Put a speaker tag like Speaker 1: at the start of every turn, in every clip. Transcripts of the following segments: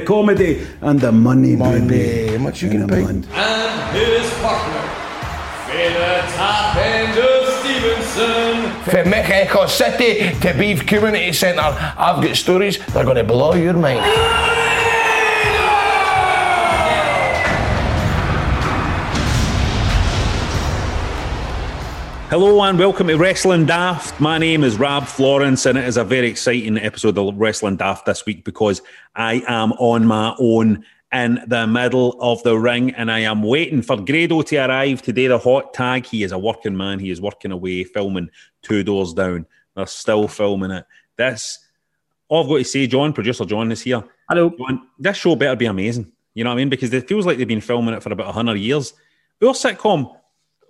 Speaker 1: I'm all about the comedy and the money,
Speaker 2: Money.
Speaker 1: baby.
Speaker 2: How much you
Speaker 1: And
Speaker 2: gonna pay?
Speaker 1: money.
Speaker 3: And his partner, Fela Top End of Stevenson.
Speaker 4: From Mexico City to Beef Community Centre, I've got stories that are going to blow your mind.
Speaker 1: Hello and welcome to Wrestling Daft. My name is Rab Florence, and it is a very exciting episode of Wrestling Daft this week because I am on my own in the middle of the ring and I am waiting for Grado to arrive today. The hot tag. He is a working man. He is working away, filming two doors down. They're still filming it. This, all I've got to say, John, producer John is here.
Speaker 5: Hello.
Speaker 1: John, this show better be amazing. You know what I mean? Because it feels like they've been filming it for about 100 years. Our sitcom,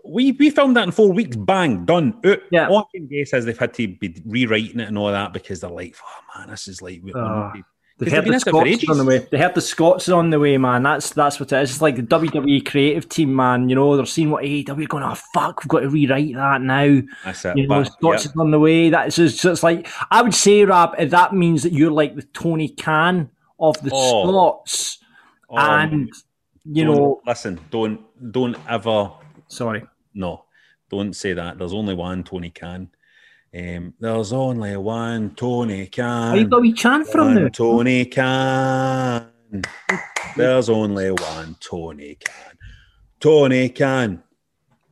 Speaker 1: we, we filmed that in four weeks, bang, done. Out.
Speaker 5: Yeah.
Speaker 1: All I can guess is they've had to be rewriting it and all that because they're like, oh man, this is like.
Speaker 5: Oh,
Speaker 1: not-
Speaker 5: They
Speaker 1: they've
Speaker 5: the
Speaker 1: at it for
Speaker 5: Scots on the way. They heard the Scots are on the way, man. That's that's what it is. It's like the WWE creative team, man. You know, they're seeing what AEW going, oh fuck, we've got to rewrite that now.
Speaker 1: That's it.
Speaker 5: You know,
Speaker 1: But,
Speaker 5: Scots
Speaker 1: yeah.
Speaker 5: on the way. That's just, so it's like I would say, Rab, if that means that you're like the Tony Khan of the
Speaker 1: Oh.
Speaker 5: Scots,
Speaker 1: Oh,
Speaker 5: and you
Speaker 1: don't-
Speaker 5: know,
Speaker 1: listen, don't don't ever
Speaker 5: sorry,
Speaker 1: no, don't say that. There's only one Tony Khan. Um, there's only one Tony Khan.
Speaker 5: are you got a wee chant from
Speaker 1: one
Speaker 5: now?
Speaker 1: Tony Khan. There's only one Tony Khan. Tony Khan.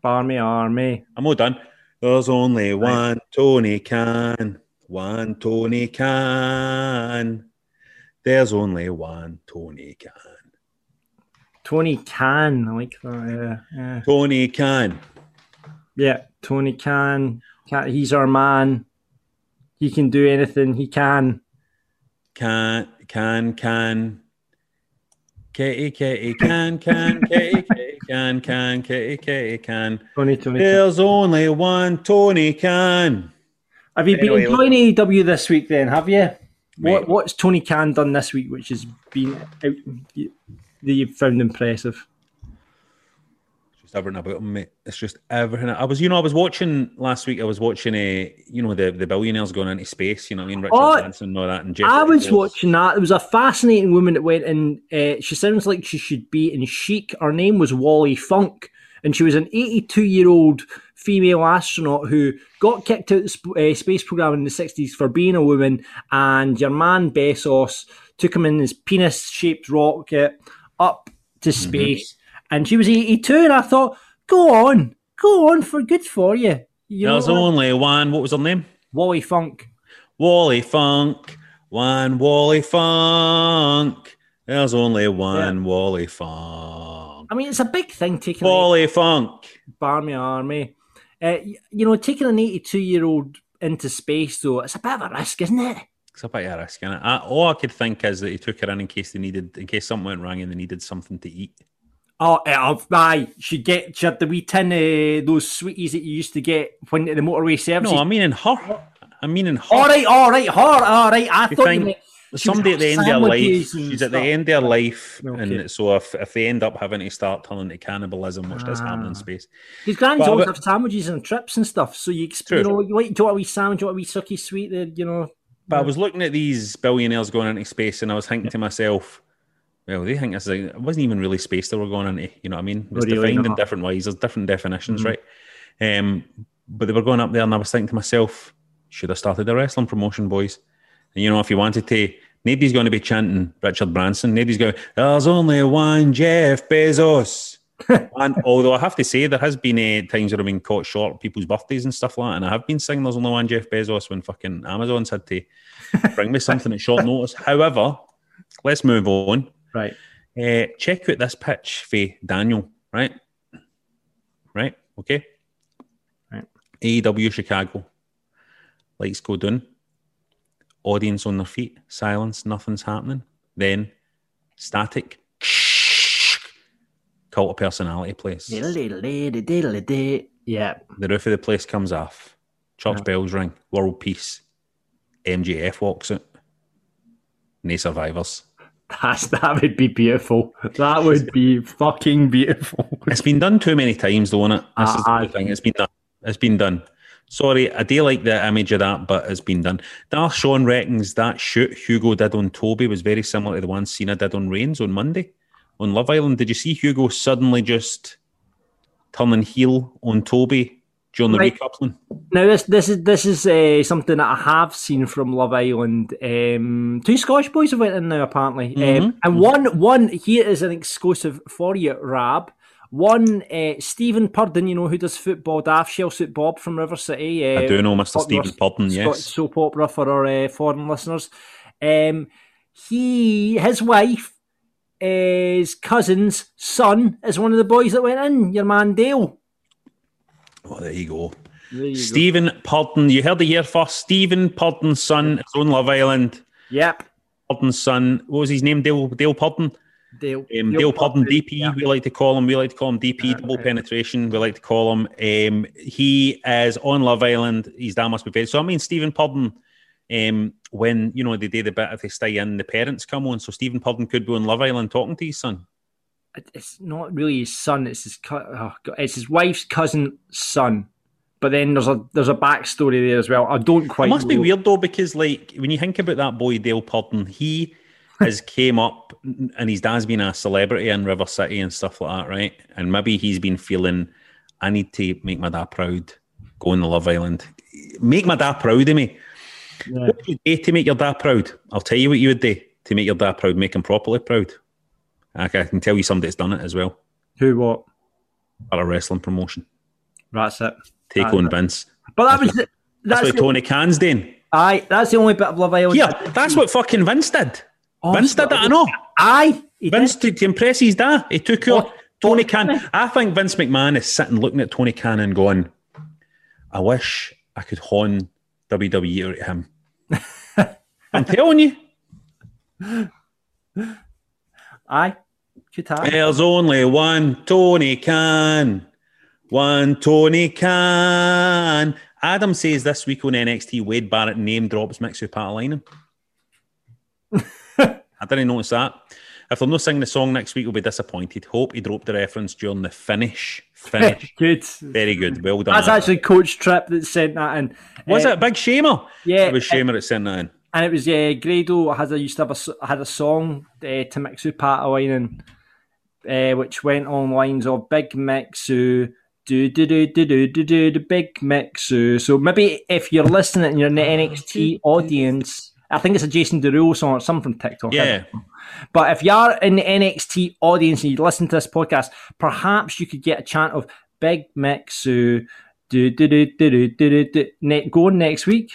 Speaker 5: Barmy Army.
Speaker 1: I'm all done. There's only one Tony Khan. One Tony Khan. There's only one Tony Khan.
Speaker 5: Tony Khan. I like that. Yeah, yeah.
Speaker 1: Tony Khan.
Speaker 5: Yeah, Tony Khan. Khan. He's our man. He can do anything. He can.
Speaker 1: Can, can, can. Kitty, kitty, can, can, kitty, kitty, can, can, kitty, kitty, can.
Speaker 5: Tony, Tony. Khan.
Speaker 1: There's only one Tony Khan.
Speaker 5: Have you been
Speaker 1: Anyway,
Speaker 5: enjoying AEW this week? Then have you?
Speaker 1: Mate.
Speaker 5: What What's Tony Khan done this week, which has been out, that you've found impressive?
Speaker 1: Everything about him, mate. It's just everything. I was, you know, I was watching last week. I was watching a, you know, the the billionaires going into space. You know, what I mean, Richard
Speaker 5: Oh,
Speaker 1: Branson and all that. And Jeff
Speaker 5: I was
Speaker 1: Bezos.
Speaker 5: watching that. It was a fascinating woman that went in. Uh, she sounds like she should be in Chic. Her name was Wally Funk, and she was an 82 year old female astronaut who got kicked out of the sp- uh, space program in the 60s for being a woman. And your man Bezos took him in his penis shaped rocket up to
Speaker 1: Mm-hmm.
Speaker 5: And she was 82. And I thought, go on, go on, for good for you. you
Speaker 1: There's only one. What was her name?
Speaker 5: Wally Funk.
Speaker 1: Wally Funk. One Wally Funk. There's only one Wally Funk.
Speaker 5: I mean, it's a big thing taking.
Speaker 1: Wally Funk.
Speaker 5: Barmy Army. Uh, you know, taking an 82 year old into space, though, it's a bit of a risk, isn't it?
Speaker 1: It's a bit of a risk, innit? I, all I could think is that he took her in in case they needed, in case something went wrong and they needed something to eat.
Speaker 5: Oh, uh, aye, she get she had the wee tin uh, those sweeties that you used to get when the motorway services.
Speaker 1: No, I mean in her. I mean in her.
Speaker 5: all right, all right, her, all right. I
Speaker 1: You
Speaker 5: thought
Speaker 1: think
Speaker 5: you meant
Speaker 1: somebody at the end of their life,
Speaker 5: sandwiches
Speaker 1: she's at the end of her life,
Speaker 5: Okay.
Speaker 1: and so if, if they end up having to start turning to cannibalism, which does happen
Speaker 5: Ah.
Speaker 1: in space,
Speaker 5: His grands always have sandwiches and trips and stuff. So you, exp- you know, you want, do you want a wee sandwich, do you want a wee sucky sweet? You know.
Speaker 1: But I was looking at these billionaires going into space, and I was thinking to myself, well, they think this is a, it wasn't even really space they were going into. You know what I mean? It's
Speaker 5: Really
Speaker 1: defined in different ways. There's different definitions,
Speaker 5: Mhm.
Speaker 1: right? Um, but they were going up there, and I was thinking to myself, should have started a wrestling promotion, boys. And you know, if you wanted to, nobody's going to be chanting Richard Branson. Nobody's going, there's only one Jeff Bezos. and although I have to say, there has been uh, times where I've been caught short of people's birthdays and stuff like that. And I have been singing There's Only One Jeff Bezos when fucking Amazon's had to bring me something at short notice. However, let's move on.
Speaker 5: Right.
Speaker 1: Uh, check out this pitch for Daniel, right? Right, okay.
Speaker 5: Right.
Speaker 1: AEW Chicago. Lights go down. Audience on their feet. Silence. Nothing's happening. Then static. Cult of personality place.
Speaker 5: Yeah.
Speaker 1: The roof of the place comes off. Church bells ring. World peace. MJF walks out. No survivors.
Speaker 5: That's, that would be beautiful. That would be fucking beautiful.
Speaker 1: It's been done too many times, though, is it? This is
Speaker 5: Ah,
Speaker 1: the thing. It's been done. It's been done. Sorry, I do like the image of that, but it's been done. Darth Sean reckons that shoot Hugo did on Toby was very similar to the one Cena did on Reigns on Monday on Love Island. Did you see Hugo suddenly just turning heel on Toby during the
Speaker 5: Right.
Speaker 1: recoupling?
Speaker 5: Now this this is this is uh, something that I have seen from Love Island. Um, two Scottish boys have went in now apparently, um, and one one here is an exclusive for you, Rab. One uh, Stephen Purdon, you know who does football, Daft Shell Suit Bob from River City. Uh,
Speaker 1: I do know Mr. Stephen Purdon,
Speaker 5: Scottish
Speaker 1: yes.
Speaker 5: soap opera for our uh, foreign listeners. Um, he his wife his cousin's son is one of the boys that went in. Your man Dale.
Speaker 1: Oh, there you go.
Speaker 5: There you go.
Speaker 1: Stephen Purdon, you heard it here first. Stephen Purdon's son is on Love Island.
Speaker 5: Yep.
Speaker 1: Purdon's son, what was his name? Dale, Dale Purdon?
Speaker 5: Dale.
Speaker 1: Um, Dale Purdon, DP,
Speaker 5: yeah.
Speaker 1: we like to call him. We like to call him DP, double penetration. We like to call him. Um, he is on Love Island. His dad must be paid. So I mean, Stephen Purdon, um, when you know they do the bit if they stay in, the parents come on. So Stephen Purdon could be on Love Island talking to his son.
Speaker 5: It's not really his son. It's his oh God, it's his wife's cousin's son. But then there's a there's a backstory there as well. I don't quite.
Speaker 1: It must be weird though, because like when you think about that boy Dale Purdon, he has came up and his dad's been a celebrity in River City and stuff like that, right? And maybe he's been feeling, I need to make my dad proud, going to Love Island, make my dad proud eh, of me. What would you do to make your dad proud? I'll tell you what you would do to make your dad proud, make him properly proud. I I can tell you somebody that's done it as well.
Speaker 5: Who what?
Speaker 1: At a wrestling promotion.
Speaker 5: That's it.
Speaker 1: Take
Speaker 5: Aye.
Speaker 1: on Vince.
Speaker 5: But that was the,
Speaker 1: That's
Speaker 5: that's
Speaker 1: what Tony Khan's doing.
Speaker 5: aye. That's the only bit of Love Island.
Speaker 1: Yeah, that's what fucking Vince did.
Speaker 5: Oh,
Speaker 1: Vince did it, I know.
Speaker 5: Aye. He did.
Speaker 1: Vince to, to impress his dad, he took
Speaker 5: What-
Speaker 1: out Tony
Speaker 5: what-
Speaker 1: Khan. I think Vince McMahon is sitting looking at Tony Khan and going, I wish I could hone WWE out of him. I'm telling you,
Speaker 5: Aye.
Speaker 1: There's only one Tony Khan. One Tony Khan. Adam says this week on NXT, Wade Barrett name drops Mixu Paatelainen. I didn't notice that. If they're not singing the song next week, we'll be disappointed. Hope he dropped the reference during the finish. Finish.
Speaker 5: Good.
Speaker 1: Very good. Well done.
Speaker 5: That's
Speaker 1: Adam.
Speaker 5: actually Coach Trip that sent that in.
Speaker 1: Was
Speaker 5: Uh,
Speaker 1: it Big Shamer?
Speaker 5: Yeah,
Speaker 1: It was Shamer that sent that in.
Speaker 5: and it was yeah. Grado has a used to have a had a song uh, to Mixu Paatelainen, uh, which went on lines of Big Mixu. Do do do do do do do the big mixu. So maybe if you're listening and you're in the NXT audience, I think it's a Jason Derulo song or something from TikTok.
Speaker 1: Yeah.
Speaker 5: But if you are in the NXT audience and you listen to this podcast, perhaps you could get a chant of Big Mixu. Do do do do do do do do. Ne- going next week.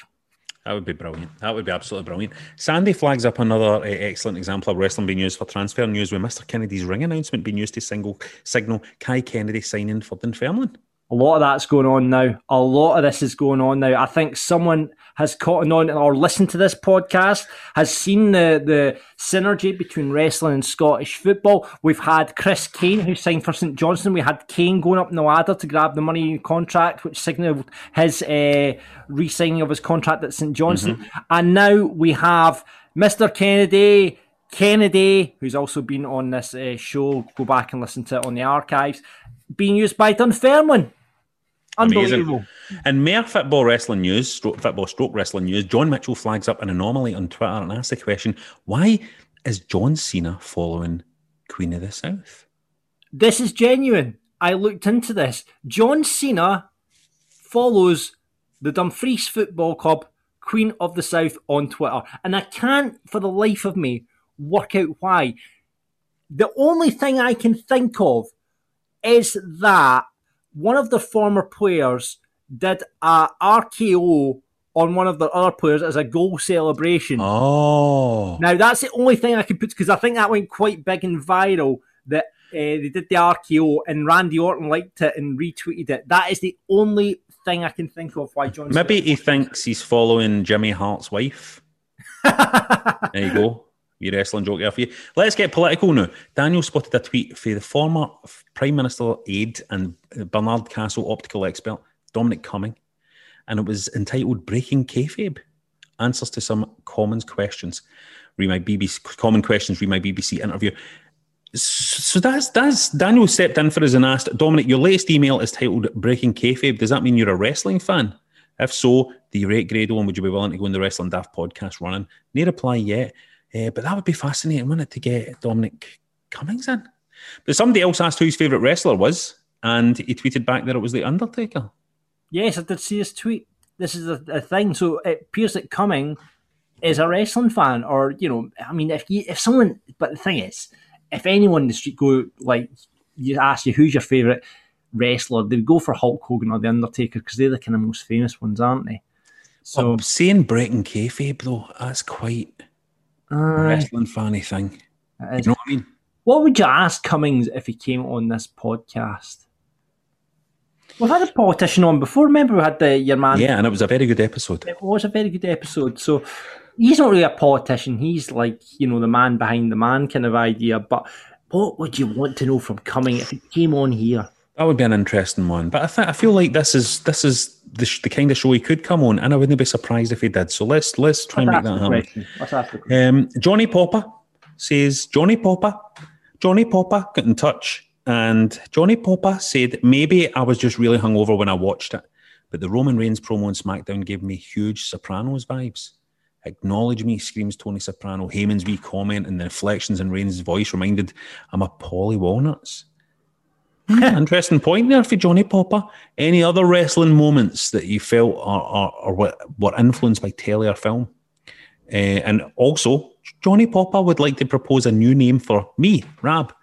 Speaker 1: That would be brilliant. That would be absolutely brilliant. Sandy flags up another uh, excellent example of wrestling being used for transfer news with Mr. Kennedy's ring announcement being used to single signal Kai Kennedy signing for Dunfermline.
Speaker 5: A lot of that's going on now. A lot of this is going on now. I think someone has caught on or listened to this podcast, has seen the, the synergy between wrestling and Scottish football. We've had Chris Kane, who signed for St Johnstone. We had Kane going up in the ladder to grab the money contract, which signalled his uh, re signing of his contract at St Johnstone. And now we have Mr. Kennedy. Kennedy, who's also been on this uh, show, go back and listen to it on the archives, being used by Dunfermline. Unbelievable.
Speaker 1: Amazing. In mere football wrestling news, stroke, football stroke wrestling news, John Mitchell flags up an anomaly on Twitter and asks the question, why is John Cena following Queen of the South?
Speaker 5: This is genuine. I looked into this. John Cena follows the Dumfries Football Club Queen of the South on Twitter. And I can't, for the life of me, work out why. The only thing I can think of is that one of the former players did a RKO on one of the other players as a goal celebration.
Speaker 1: Oh.
Speaker 5: Now that's the only thing I can put because I think that went quite big and viral. That uh, they did the RKO and Randy Orton liked it and retweeted it. That is the only thing I can think of why John.
Speaker 1: Maybe he thinks he's following Jimmy Hart's wife. there you go. Your wrestling joke there for you. Let's get political now. Daniel spotted a tweet for the former Prime Minister aide and Barnard Castle optical expert, Dominic Cumming, and it was entitled Breaking Kayfabe Answers to Some Commons Questions. Read my BBC, Common Questions, read my BBC interview. So that's that's Daniel stepped in for us and asked Dominic. Your latest email is titled "Breaking Kayfabe." Does that mean you're a wrestling fan? If so, do you rate Grado would you be willing to go in the Wrestling Daft podcast running? No reply yet, uh, but that would be fascinating, wouldn't it, to get Dominic Cummings in? But somebody else asked who his favourite wrestler was, and he tweeted back that it was the Undertaker.
Speaker 5: Yes, I did see his tweet. This is a, a thing. So it appears that Cumming is a wrestling fan, or you know, I mean, if you, if someone, but the thing is if anyone in the street go like you ask you who's your favourite wrestler, they go for Hulk Hogan or The Undertaker because they're the kind of most famous ones, aren't they?
Speaker 1: So oh, saying breaking kayfabe though, that's quite wrestling fanny thing. You know what I mean?
Speaker 5: What would you ask Cummings if he came on this podcast? We've had a politician on before. Remember, we had the your man.
Speaker 1: Yeah, and it was a very good episode.
Speaker 5: It was a very good episode. So he's not really a politician. He's like, you know, the man behind the man kind of idea. But what would you want to know from Cummings if he came on here?
Speaker 1: That would be an interesting one. But I th- I feel like this is this is the, sh- the kind of show he could come on, and I wouldn't be surprised if he did. So let's let's try
Speaker 5: let's
Speaker 1: and make that
Speaker 5: happen.
Speaker 1: Um, Johnny Popper says Johnny Popper, Johnny Popper got in touch, and Johnny Popper said maybe I was just really hungover when I watched it, but the Roman Reigns promo on SmackDown gave me huge Sopranos vibes. Acknowledge me, screams Tony Soprano. Heyman's wee comment and the inflections in Reigns' voice reminded I'm a Paulie Walnuts. Hmm, interesting point there for Johnny Popper. Any other wrestling moments that you felt are, are, are were influenced by telly or film? Uh, and also, Johnny Popper would like to propose a new name for me, Rab,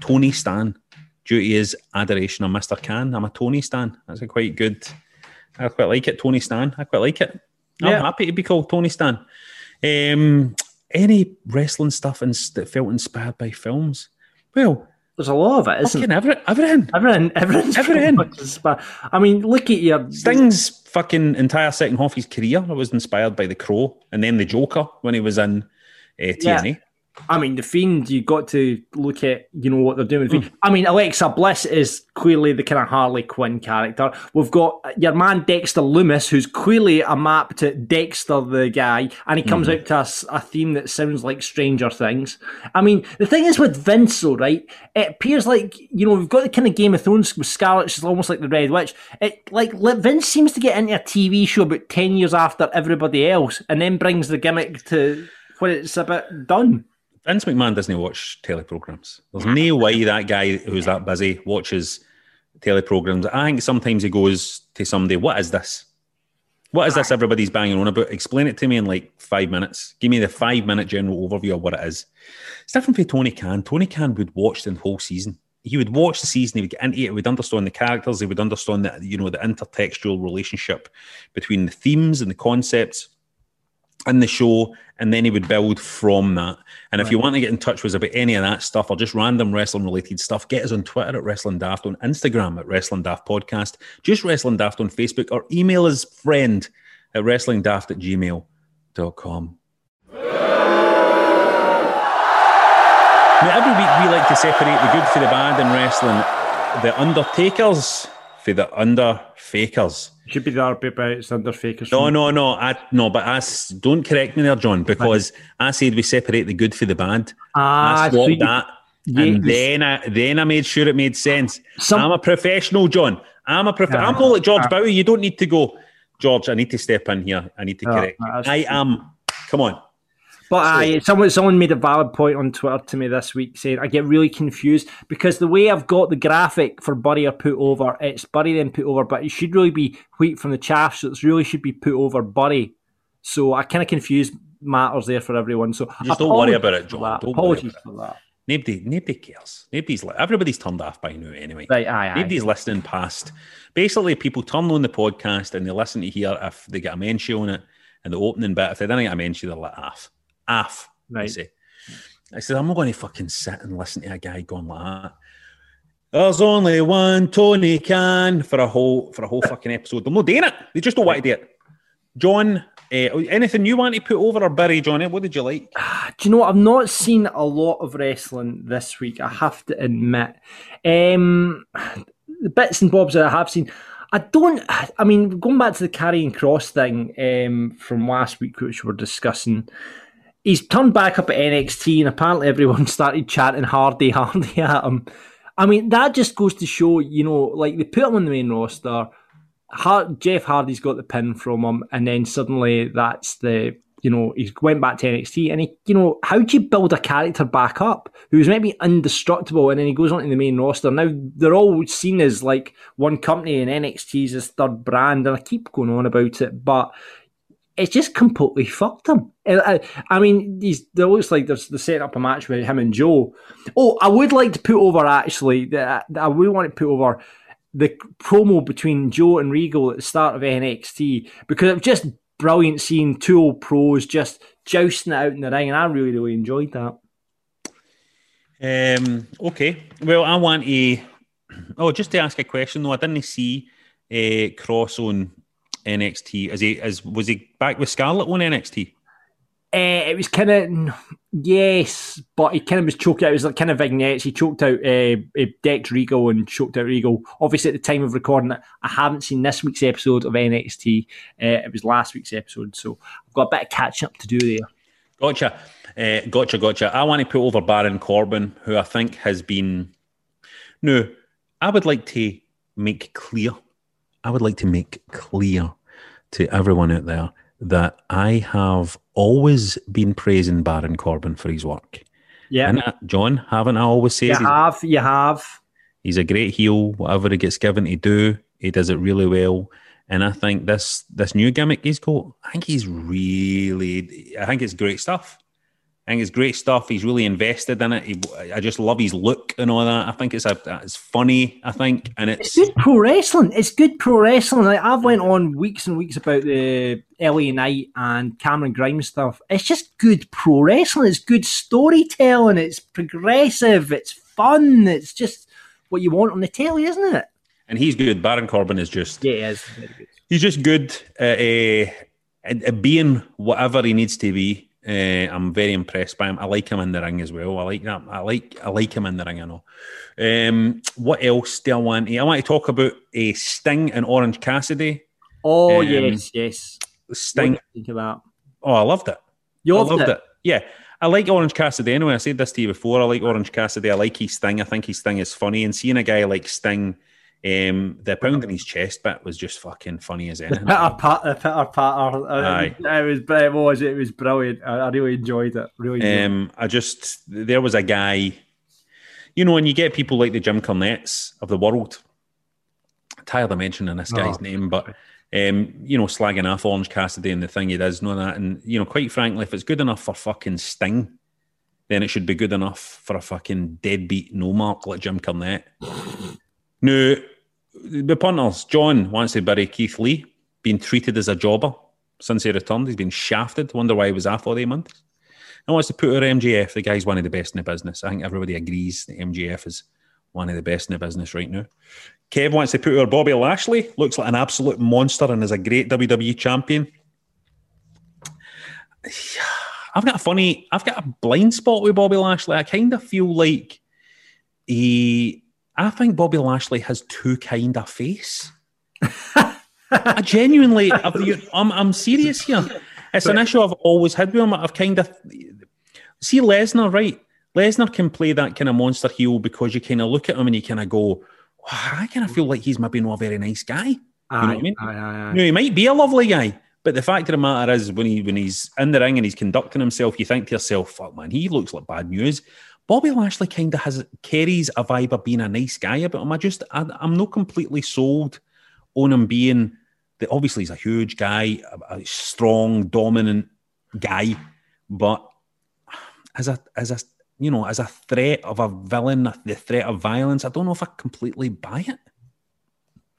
Speaker 1: Tony Stan, due to his adoration of Mr. Khan. I'm a Tony Stan. That's a quite good. I quite like it, Tony Stan. I quite like it. I'm yeah. happy to be called Tony Stan. Um, any wrestling stuff in, that felt inspired by films? Well,
Speaker 5: there's a lot of it, isn't
Speaker 1: every, everything,
Speaker 5: everything, everything, everything. I mean, look at your
Speaker 1: Sting's fucking entire second half of his career was inspired by The Crow, and then the Joker when he was in uh, TNA. Yeah.
Speaker 5: I mean, the Fiend, you got to look at, you know, what they're doing with the Fiend. Mm. I mean, Alexa Bliss is clearly the kind of Harley Quinn character. We've got your man Dexter Lumis, who's clearly a map to Dexter the guy, and he comes mm-hmm. out to a, a, theme that sounds like Stranger Things. I mean, the thing is with Vince, though, right? It appears like, you know, we've got the kind of Game of Thrones with Scarlett, she's almost like the Red Witch. It like Vince seems to get into a TV show about 10 years after everybody else, and then brings the gimmick to when it's a bit done.
Speaker 1: Vince McMahon doesn't watch teleprograms. There's mm-hmm. no way that guy who's that busy watches teleprograms. I think sometimes he goes to somebody, "What is this? What is this? Everybody's banging on about. Explain it to me in like five minutes. Give me the five minute general overview of what it is." It's different for Tony Khan. Tony Khan would watch the whole season. He would watch the season. He would get into it. He would understand the characters. He would understand the you know the intertextual relationship between the themes and the concepts in the show, and then he would build from that. And right. if you want to get in touch with us about any of that stuff or just random wrestling related stuff, get us on Twitter at Wrestling Daft, on Instagram at Wrestling Daft Podcast, just Wrestling Daft on Facebook, or email us friend at wrestlingdaft at gmail.com. Now, every week we like to separate the good for the bad in wrestling, the undertakers for the underfakers.
Speaker 5: Should be the other about it's underfakers.
Speaker 1: No, no, no, I, no. But I, don't correct me there, John, because. I said we separate the good for the bad.
Speaker 5: Ah,
Speaker 1: I swapped that, and then I then I made sure it made sense. Some, I'm a professional, John. I'm a prof- I'm not like George uh, Bowie. You don't need to go, George. I need to step in here. I need to correct. I am. Come on.
Speaker 5: But uh, I, someone someone made a valid point on Twitter to me this week saying I get really confused because the way I've got the graphic for Bury are put over, it's Bury then put over, but it should really be wheat from the chaff, so it really should be put over Bury. So I kind of confused matters there for everyone. So
Speaker 1: Just don't worry about it, John.
Speaker 5: that.
Speaker 1: Don't worry
Speaker 5: Apologies for that.
Speaker 1: Nobody, nobody cares. Nobody's like everybody's turned off by now anyway.
Speaker 5: Right, aye, aye.
Speaker 1: Nobody's listening past. Basically, people turn on the podcast and they listen to hear if they get a mention on it and the opening bit. If they didn't get a mention, they're like, "Aff, aff." They
Speaker 5: Right.
Speaker 1: say. I said, I'm not going to fucking sit and listen to a guy going like that. There's only one Tony Khan for a whole for a whole fucking episode. They're not doing it. They just don't want to do it. John, uh, anything you want to put over or bury, Johnny? What did you like?
Speaker 5: Do you know what? I've not seen a lot of wrestling this week. I have to admit. Um, the bits and bobs that I have seen, I don't. I mean, going back to the Karrion Kross thing um, from last week, which we're discussing, he's turned back up at NXT, and apparently everyone started chanting "Hardy, Hardy" at him. I mean, that just goes to show, you know, like they put him on the main roster. Hard, Jeff Hardy's got the pin from him, and then suddenly that's the you know he went back to NXT, and he you know how do you build a character back up who's maybe indestructible, and then he goes on to the main roster. Now they're all seen as like one company, and NXT's his third brand, and I keep going on about it, but it's just completely fucked him. I, I- mean, he's, it looks like there's they're setting up a match with him and Joe. Oh, I would like to put over actually. that I would want to put over the promo between Joe and Regal at the start of NXT because it was just brilliant seeing two old pros just jousting it out in the ring, and I really, really enjoyed that.
Speaker 1: Um, okay. Well, I want to. Oh, just to ask a question though, I didn't see uh, Cross on NXT. Is he? Is was he back with Scarlett on NXT?
Speaker 5: Uh, it was kind of yes, but he kind of was choked out. It was like kind of vignettes. He choked out uh, uh, Dex Regal and choked out Regal. Obviously, at the time of recording it, I haven't seen this week's episode of NXT. Uh, it was last week's episode, so I've got a bit of catching up to do there.
Speaker 1: Gotcha. Uh, gotcha. Gotcha. I want to put over Baron Corbin, who I think has been. No, I would like to make clear. I would like to make clear to everyone out there that I have always been praising Baron Corbin for his work.
Speaker 5: Yeah,
Speaker 1: And John, haven't I always said
Speaker 5: you have, you have.
Speaker 1: He's a great heel. Whatever he gets given to do, he does it really well. And I think this this new gimmick he's got, I think he's really, I think it's great stuff. I think it's great stuff. He's really invested in it. He, I just love his look and all that. I think it's a, it's funny. I think, and
Speaker 5: It's
Speaker 1: it's
Speaker 5: good pro wrestling. It's good pro wrestling. Like I've went on weeks and weeks about the LA Knight and Cameron Grimes stuff. It's just good pro wrestling. It's good storytelling. It's progressive. It's fun. It's just what you want on the telly, isn't it?
Speaker 1: and he's good. Baron Corbin is just
Speaker 5: Yeah, it is.
Speaker 1: He's just good at, uh, at being whatever he needs to be. Uh, I'm very impressed by him. I like him in the ring as well. I like that. I like I like him in the ring. I know. Um, what else do I want? I want to talk about a Sting and Orange Cassidy.
Speaker 5: Oh
Speaker 1: Um,
Speaker 5: yes, yes.
Speaker 1: Sting.
Speaker 5: What do you think that?
Speaker 1: Oh, I loved it.
Speaker 5: You loved,
Speaker 1: loved
Speaker 5: it.
Speaker 1: it. Yeah. I like Orange Cassidy anyway. I said this to you before. I like Orange Cassidy. I like his Sting. I think his Sting is funny. And seeing a guy like Sting, um, the pound in his chest bit was just fucking funny as anything.
Speaker 5: Pat, the pitter patter.
Speaker 1: Aye.
Speaker 5: It was, it was, it was brilliant. I, I really enjoyed it. Really. Enjoyed it.
Speaker 1: Um, I just there was a guy, you know, when you get people like the Jim Cornettes of the world. Tired of mentioning this guy's
Speaker 5: Oh.
Speaker 1: name, but um, you know, slagging off Orange Cassidy and the thing he does, know that, and you know, quite frankly, if it's good enough for fucking Sting, then it should be good enough for a fucking deadbeat no mark like Jim Cornette. no, the punters. John wants to bury Keith Lee, being treated as a jobber since he returned. He's been shafted. Wonder why he was for eight months. And wants to put her MJF. The guy's one of the best in the business. I think everybody agrees that MJF is one of the best in the business right now. Kev wants to put her Bobby Lashley. Looks like an absolute monster and is a great WWE champion. I've got a funny, I've got a blind spot with Bobby Lashley. I kind of feel like he, I think Bobby Lashley has too kind of face. I genuinely, I've, I'm, I'm serious here. It's an issue I've always had with him. I've kind of see Lesnar, right? Lesnar can play that kind of monster heel because you kind of look at him and you kind of go, wow, I kind of feel like he's maybe not a very nice guy. You know what I mean?
Speaker 5: Aye, aye, aye.
Speaker 1: No, he might be a lovely guy, but the fact of the matter is, when he when he's in the ring and he's conducting himself, you think to yourself, "Fuck, man, he looks like bad news." Bobby Lashley kind of has carries a vibe of being a nice guy about him. I just, I, I'm not completely sold on him being that obviously he's a huge guy, a, a strong, dominant guy, but as a as a you know as a threat of a villain, the threat of violence, I don't know if I completely buy it.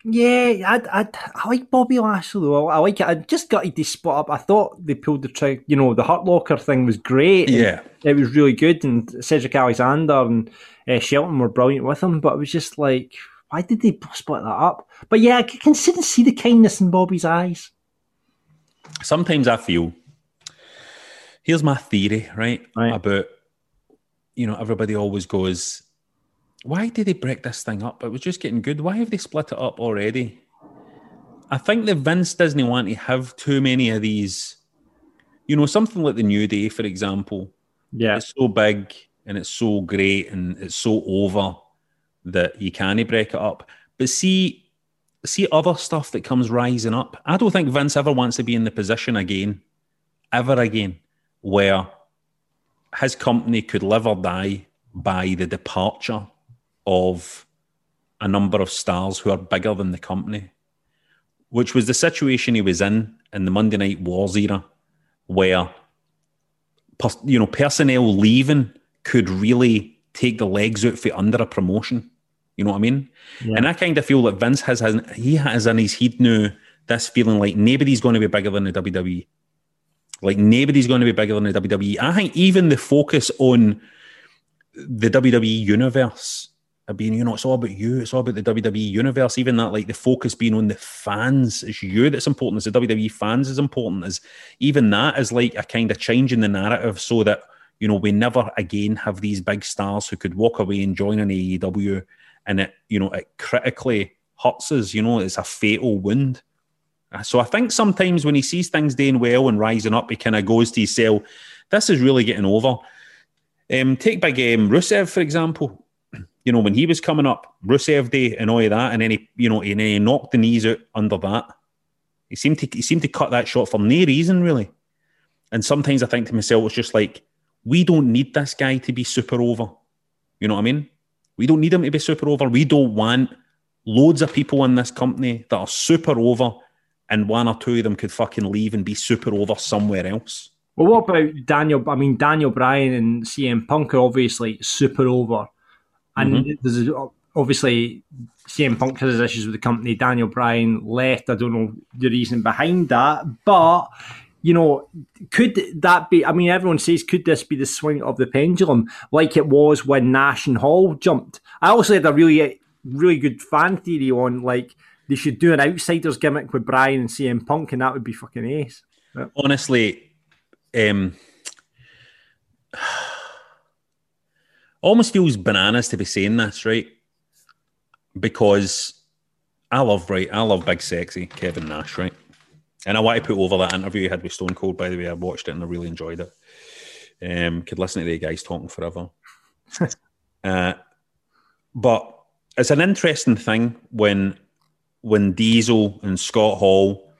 Speaker 5: Yeah, I, I, I like Bobby Lashley though. I like it. I just got to spot up. I thought they pulled the trick. You know, the Hurt Locker thing was great.
Speaker 1: Yeah,
Speaker 5: it was really good. And Cedric Alexander and uh, Shelton were brilliant with him. But it was just like, why did they split that up? But yeah, I can see the kindness in Bobby's eyes.
Speaker 1: Sometimes I feel. Here's my theory, right,
Speaker 5: right.
Speaker 1: about you know everybody always goes why did they break this thing up? It was just getting good. Why have they split it up already? I think that Vince doesn't want to have too many of these. You know, something like the New Day, for example.
Speaker 5: Yeah.
Speaker 1: It's so big and it's so great and it's so over that you can't break it up. But see, see other stuff that comes rising up. I don't think Vince ever wants to be in the position again, ever again, where his company could live or die by the departure of a number of stars who are bigger than the company, which was the situation he was in in the Monday Night Wars era, where you know personnel leaving could really take the legs out for under a promotion. You know what I mean? Yeah. And I kind of feel that Vince has, has he has in his head now this feeling like nobody's going to be bigger than the WWE. Like nobody's going to be bigger than the WWE. I think even the focus on the WWE universe being, you know, it's all about you. It's all about the WWE universe. Even that, like the focus being on the fans, it's you that's important. The WWE fans is important. Is even that is like a kind of change in the narrative, so that you know we never again have these big stars who could walk away and join an AEW, and it you know it critically hurts us. You know, it's a fatal wound. Uh, so I think sometimes when he sees things doing well and rising up, he kind of goes to himself, "This is really getting over." Um, take big um, Rusev for example you know, when he was coming up, Rusev Day and all of that, and then he, you know, and then he knocked the knees out under that. He seemed to he seemed to cut that short for no reason, really. And sometimes I think to myself, it's just like, we don't need this guy to be super over. You know what I mean? We don't need him to be super over. We don't want loads of people in this company that are super over, and one or two of them could fucking leave and be super over somewhere else.
Speaker 5: Well, what about Daniel? I mean, Daniel Bryan and CM Punk are obviously super over. And mm-hmm. there's obviously CM Punk has issues with the company. Daniel Bryan left. I don't know the reason behind that, but you know, could that be? I mean, everyone says, could this be the swing of the pendulum, like it was when Nash and Hall jumped? I also had a really, really good fan theory on like they should do an outsiders gimmick with Bryan and CM Punk, and that would be fucking ace.
Speaker 1: Honestly, um, almost feels bananas to be saying this, right? Because I love right, I love big sexy Kevin Nash, right? And I want to put over that interview he had with Stone Cold. By the way, I watched it and I really enjoyed it. Um, could listen to the guys talking forever. uh, but it's an interesting thing when when Diesel and Scott Hall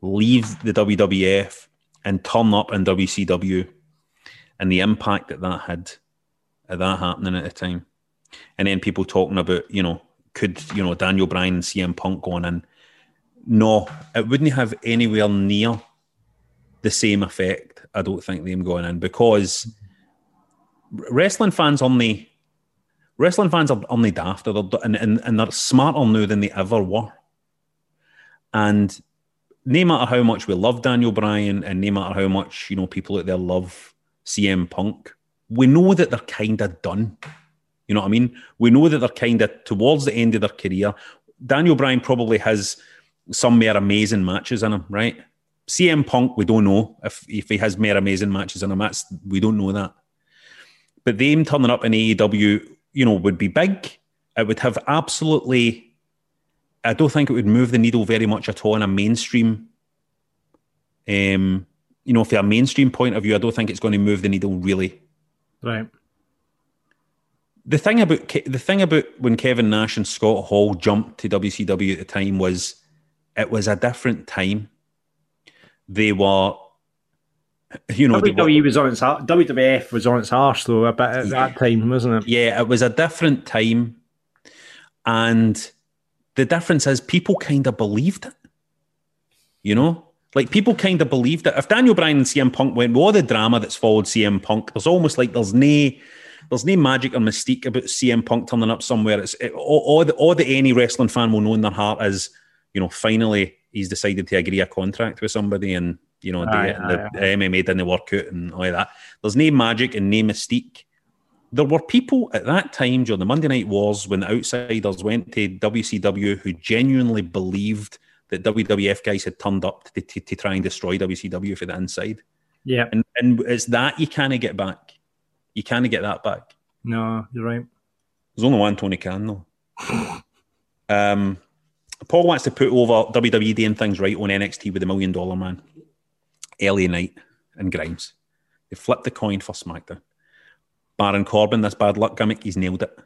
Speaker 1: leave the WWF and turn up in WCW, and the impact that that had of that happening at the time. And then people talking about, you know, could, you know, Daniel Bryan and CM Punk going in. No, it wouldn't have anywhere near the same effect, I don't think, them going in because wrestling fans only wrestling fans are only daft and, and, and they're smarter now than they ever were. And no matter how much we love Daniel Bryan and no matter how much, you know, people out there love CM Punk, we know that they're kind of done. You know what I mean? We know that they're kind of towards the end of their career. Daniel Bryan probably has some more amazing matches in him, right? CM Punk, we don't know if, if he has more amazing matches in him. That's, we don't know that. But them turning up in AEW, you know, would be big. It would have absolutely, I don't think it would move the needle very much at all in a mainstream, um, you know, from a mainstream point of view, I don't think it's going to move the needle really
Speaker 5: Right.
Speaker 1: The thing about the thing about when Kevin Nash and Scott Hall jumped to WCW at the time was it was a different time. They were, you know,
Speaker 5: WWE were, was on its WWF was on its arse though a bit at yeah, that time, wasn't it?
Speaker 1: Yeah, it was a different time, and the difference is people kind of believed it. You know, like people kind of believed that If Daniel Bryan and CM Punk went with all the drama that's followed CM Punk, there's almost like there's no there's no magic or mystique about CM Punk turning up somewhere. It's it, all, all the all the any wrestling fan will know in their heart is, you know, finally he's decided to agree a contract with somebody, and you know,
Speaker 5: Aye,
Speaker 1: the, the,
Speaker 5: aye,
Speaker 1: the MMA didn't work out and all of that. There's no magic and no mystique. There were people at that time during the Monday Night Wars when the outsiders went to WCW who genuinely believed that WWF guys had turned up to, to, to try and destroy WCW for the inside.
Speaker 5: Yeah.
Speaker 1: And and it's that you can't get back. You can't get that back.
Speaker 5: No, you're right.
Speaker 1: There's only one Tony Khan though. um, Paul wants to put over WWE doing things right on NXT with the Million Dollar Man, LA Knight, and Grimes. They flipped the coin for SmackDown. Baron Corbin, this bad luck gimmick, he's nailed it.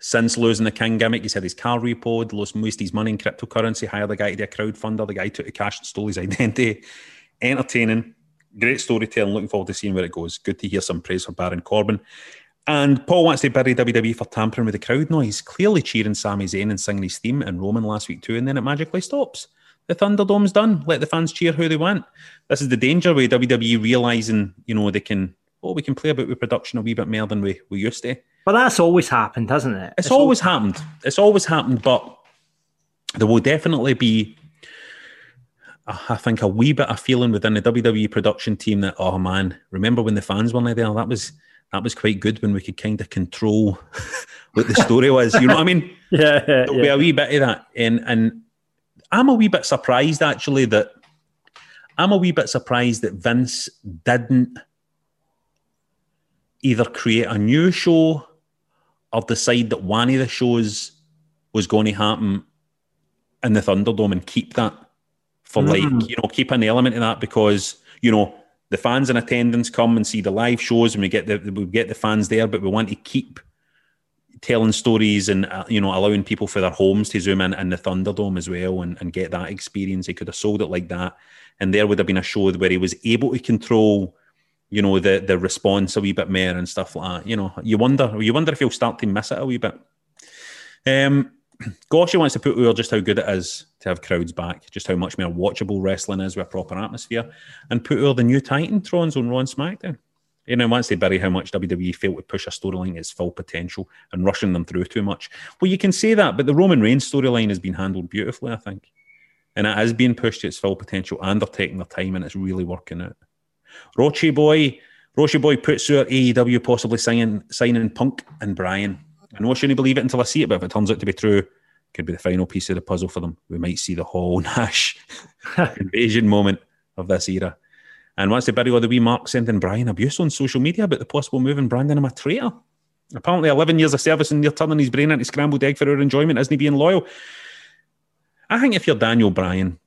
Speaker 1: Since losing the King gimmick, he's had his car repoed, lost most of his money in cryptocurrency, hired a guy to do a crowdfunder. The guy took the cash and stole his identity. Entertaining, great storytelling. Looking forward to seeing where it goes. Good to hear some praise for Baron Corbin. And Paul wants to bury WWE for tampering with the crowd noise, clearly cheering Sami Zayn and singing his theme and Roman last week too, and then it magically stops. The Thunderdome's done. Let the fans cheer who they want. This is the danger with WWE realizing, you know, they can, oh, we can play about with production a wee bit more than we, we used to.
Speaker 5: But that's always happened, hasn't it?
Speaker 1: It's, always happened. It's always happened, but there will definitely be, I think, a wee bit of feeling within the WWE production team that, oh man, remember when the fans weren't there? That was that was quite good when we could kind of control what the story was. You know what I mean?
Speaker 5: Yeah, yeah,
Speaker 1: There'll be a wee bit of that, and and I'm a wee bit surprised actually that I'm a wee bit surprised that Vince didn't either create a new show or decide that one of the shows was going to happen in the Thunderdome and keep that for like you know keep an element of that because you know the fans in attendance come and see the live shows and we get the we get the fans there, but we want to keep telling stories and uh, you know allowing people for their homes to zoom in in the Thunderdome as well and, and get that experience. He could have sold it like that, and there would have been a show where he was able to control, you know, the the response a wee bit more and stuff like that. You know, you wonder you wonder if he'll start to miss it a wee bit. Um, Gosha wants to put over just how good it is to have crowds back, just how much more watchable wrestling is with a proper atmosphere, and put over the new Titan Titantrons on Raw and SmackDown. You know, wants to bury how much WWE failed to push a storyline to its full potential and rushing them through too much. Well, you can say that, but the Roman Reigns storyline has been handled beautifully, I think. And it is being pushed to its full potential and they're taking their time and it's really working out. Rochi Boy, Rochi Boy puts out AEW possibly signing, signing Punk and Bryan. I know I shouldn't believe it until I see it, but if it turns out to be true, could be the final piece of the puzzle for them. We might see the whole Nash invasion moment of this era. And once the bury all the wee Mark sending Bryan abuse on social media about the possible move and branding him a traitor. Apparently, 11 years of service and you're turning his brain into scrambled egg for our enjoyment, isn't he being loyal? I think if you're Daniel Bryan,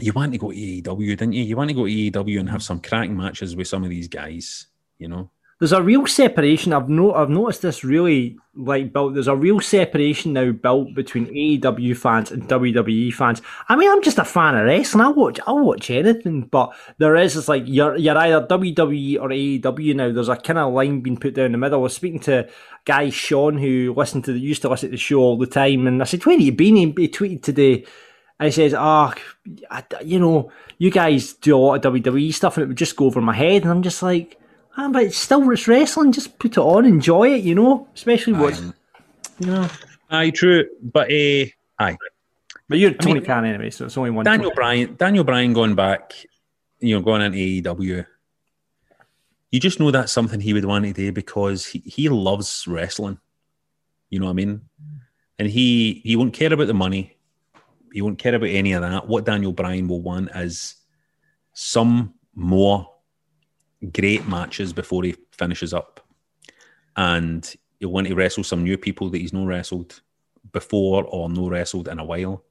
Speaker 1: you want to go to AEW, didn't you? You want to go to AEW and have some cracking matches with some of these guys, you know?
Speaker 5: There's a real separation. I've no, I've noticed this really like built. There's a real separation now built between AEW fans and WWE fans. I mean, I'm just a fan of wrestling. I watch, I'll watch anything, but there is it's like you're you're either WWE or AEW now. There's a kind of line being put down the middle. I was speaking to guy Sean who listened to the used to listen to the show all the time, and I said, "Where have you been?" He tweeted today. And he says, "Ah, I you know, you guys do a lot of WWE stuff, and it would just go over my head." And I'm just like, ah, but it's still it's wrestling. Just put it on, enjoy it, you know. Especially what's, you know.
Speaker 1: Aye, true. But, uh, aye.
Speaker 5: But you're Tony
Speaker 1: mean,
Speaker 5: Khan anyway, so it's only one.
Speaker 1: Daniel Bryan, Daniel Bryan going back, you know, going into AEW. You just know that's something he would want to do because he, he loves wrestling. You know what I mean? And he he won't care about the money. He won't care about any of that. What Daniel Bryan will want is some more great matches before he finishes up. And he'll want to wrestle some new people that he's no wrestled before or no wrestled in a while.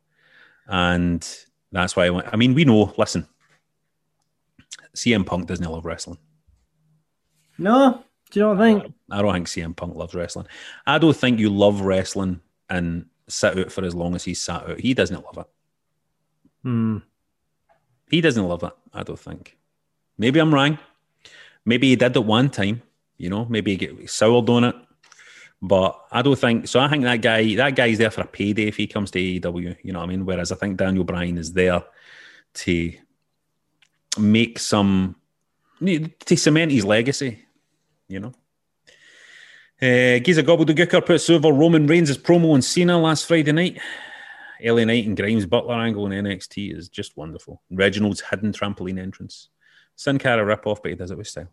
Speaker 1: And that's why I went. I mean, we know, listen, CM Punk doesn't love wrestling.
Speaker 5: No, do you know what I think?
Speaker 1: I don't think CM Punk loves wrestling. I don't think you love wrestling and sit out for as long as he's sat out. He doesn't love it.
Speaker 5: Hmm.
Speaker 1: He doesn't love it, I don't think. Maybe I'm wrong. Maybe he did at one time, you know, maybe he get soured on it. But I don't think so. I think that guy, that guy's there for a payday if he comes to AEW, you know what I mean? Whereas I think Daniel Bryan is there to make some to cement his legacy, you know. Uh, Giza Gobbledygooker puts over Roman Reigns' promo on Cena last Friday night. LA Knight and Grimes Butler angle in NXT is just wonderful. Reginald's hidden trampoline entrance. Sin Cara rip-off, but he does it with style.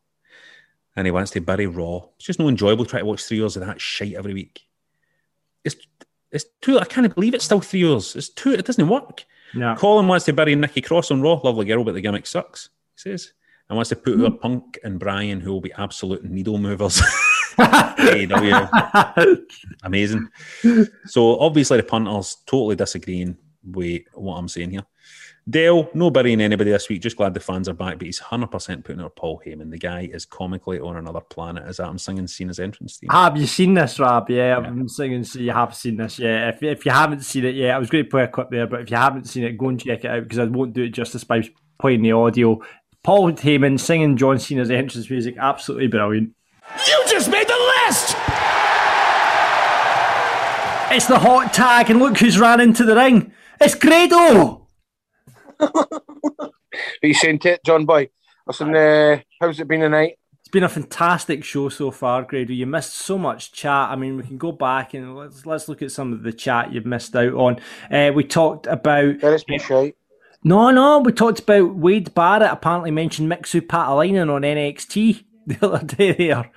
Speaker 1: And he wants to bury Raw. It's just no enjoyable trying to watch three hours of that shite every week. It's it's two. I can't believe it's still three hours. It's two. It doesn't work.
Speaker 5: No.
Speaker 1: Colin wants to bury Nikki Cross on Raw. Lovely girl, but the gimmick sucks. He says, and wants to put over Punk and Bryan, who will be absolute needle movers. AEW. Amazing. So obviously the punters totally disagreeing with what I'm saying here. Dale, no burying anybody this week. Just glad the fans are back, but he's 100% putting out Paul Heyman. The guy is comically on another planet. Is that I'm singing Cena's entrance theme?
Speaker 5: Have you seen this, Rab? Yeah, I'm singing, so you have seen this. Yeah, if, if you haven't seen it yet, I was going to play a clip there, but if you haven't seen it, go and check it out because I won't do it justice by playing the audio. Paul Heyman singing John Cena's entrance music, absolutely brilliant.
Speaker 2: You just made the list!
Speaker 5: It's the hot tag, and look who's ran into the ring. It's Grado.
Speaker 4: Are you saying to it, John Boy? Listen, uh, how's it been tonight?
Speaker 5: It's been a fantastic show so far, Grado. You missed so much chat. I mean, we can go back and let's let's look at some of the chat you've missed out on. Uh, we talked about.
Speaker 4: Yeah, it's been shite.
Speaker 5: No, no, we talked about Wade Barrett apparently mentioned Mixu Paatelainen on NXT the other day there.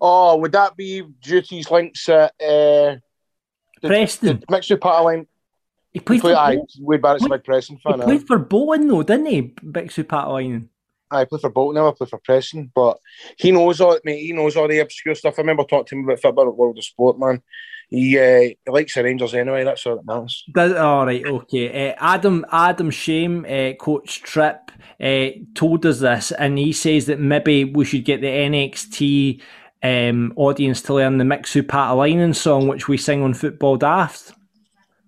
Speaker 4: Oh, would that be Duty's links at uh, the,
Speaker 5: Preston.
Speaker 4: the mixed with Pataline?
Speaker 5: He played for,
Speaker 4: aye, Wade Barrett's a
Speaker 5: Wait,
Speaker 4: big Preston
Speaker 5: he
Speaker 4: fan. aye.
Speaker 5: played for Bolton though, didn't he? Mixu Paatelainen.
Speaker 4: I play for Bolton now. I play for Preston, but he knows all mate. He knows all the obscure stuff. I remember talking to him about football at World of Sport, man. He, uh, he likes the Rangers anyway. That's all that matters.
Speaker 5: Does, all right, okay. Uh, Adam Adam Shame, uh, Coach Tripp, uh, told us this, and he says that maybe we should get the NXT um, audience to learn the Mixu Paatelainen song, which we sing on Football Daft.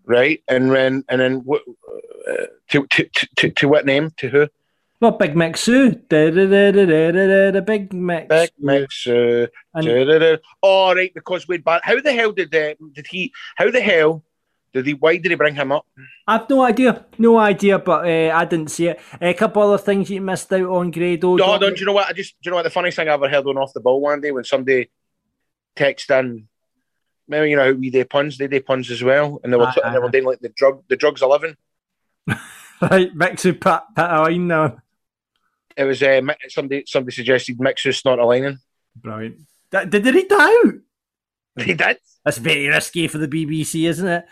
Speaker 4: right? And then and then what? Uh, to to to to what name? To who?
Speaker 5: Well, Big da da, Big Mix.
Speaker 4: Big. Uh,
Speaker 5: And-
Speaker 4: da-da-da. oh, right, because Wade Barrett. How the hell did uh, did he? How the hell did he? Why did he bring him up?
Speaker 5: I've no idea, no idea, but uh, I didn't see it. a couple other things you missed out on, Grado.
Speaker 4: No, don't you know what? I just do you know what the funniest thing I ever heard on off the ball one day when somebody texted in. Maybe you know how we do puns, they do puns as well, and they were
Speaker 5: Aye,
Speaker 4: and they were doing like the drug, the drugs living.
Speaker 5: right, Mixu Pat Paatelainen now.
Speaker 4: It was uh, somebody somebody suggested mixers not aligning.
Speaker 5: Brilliant. Did, did they read that out?
Speaker 4: He did.
Speaker 5: That's very risky for the BBC, isn't it?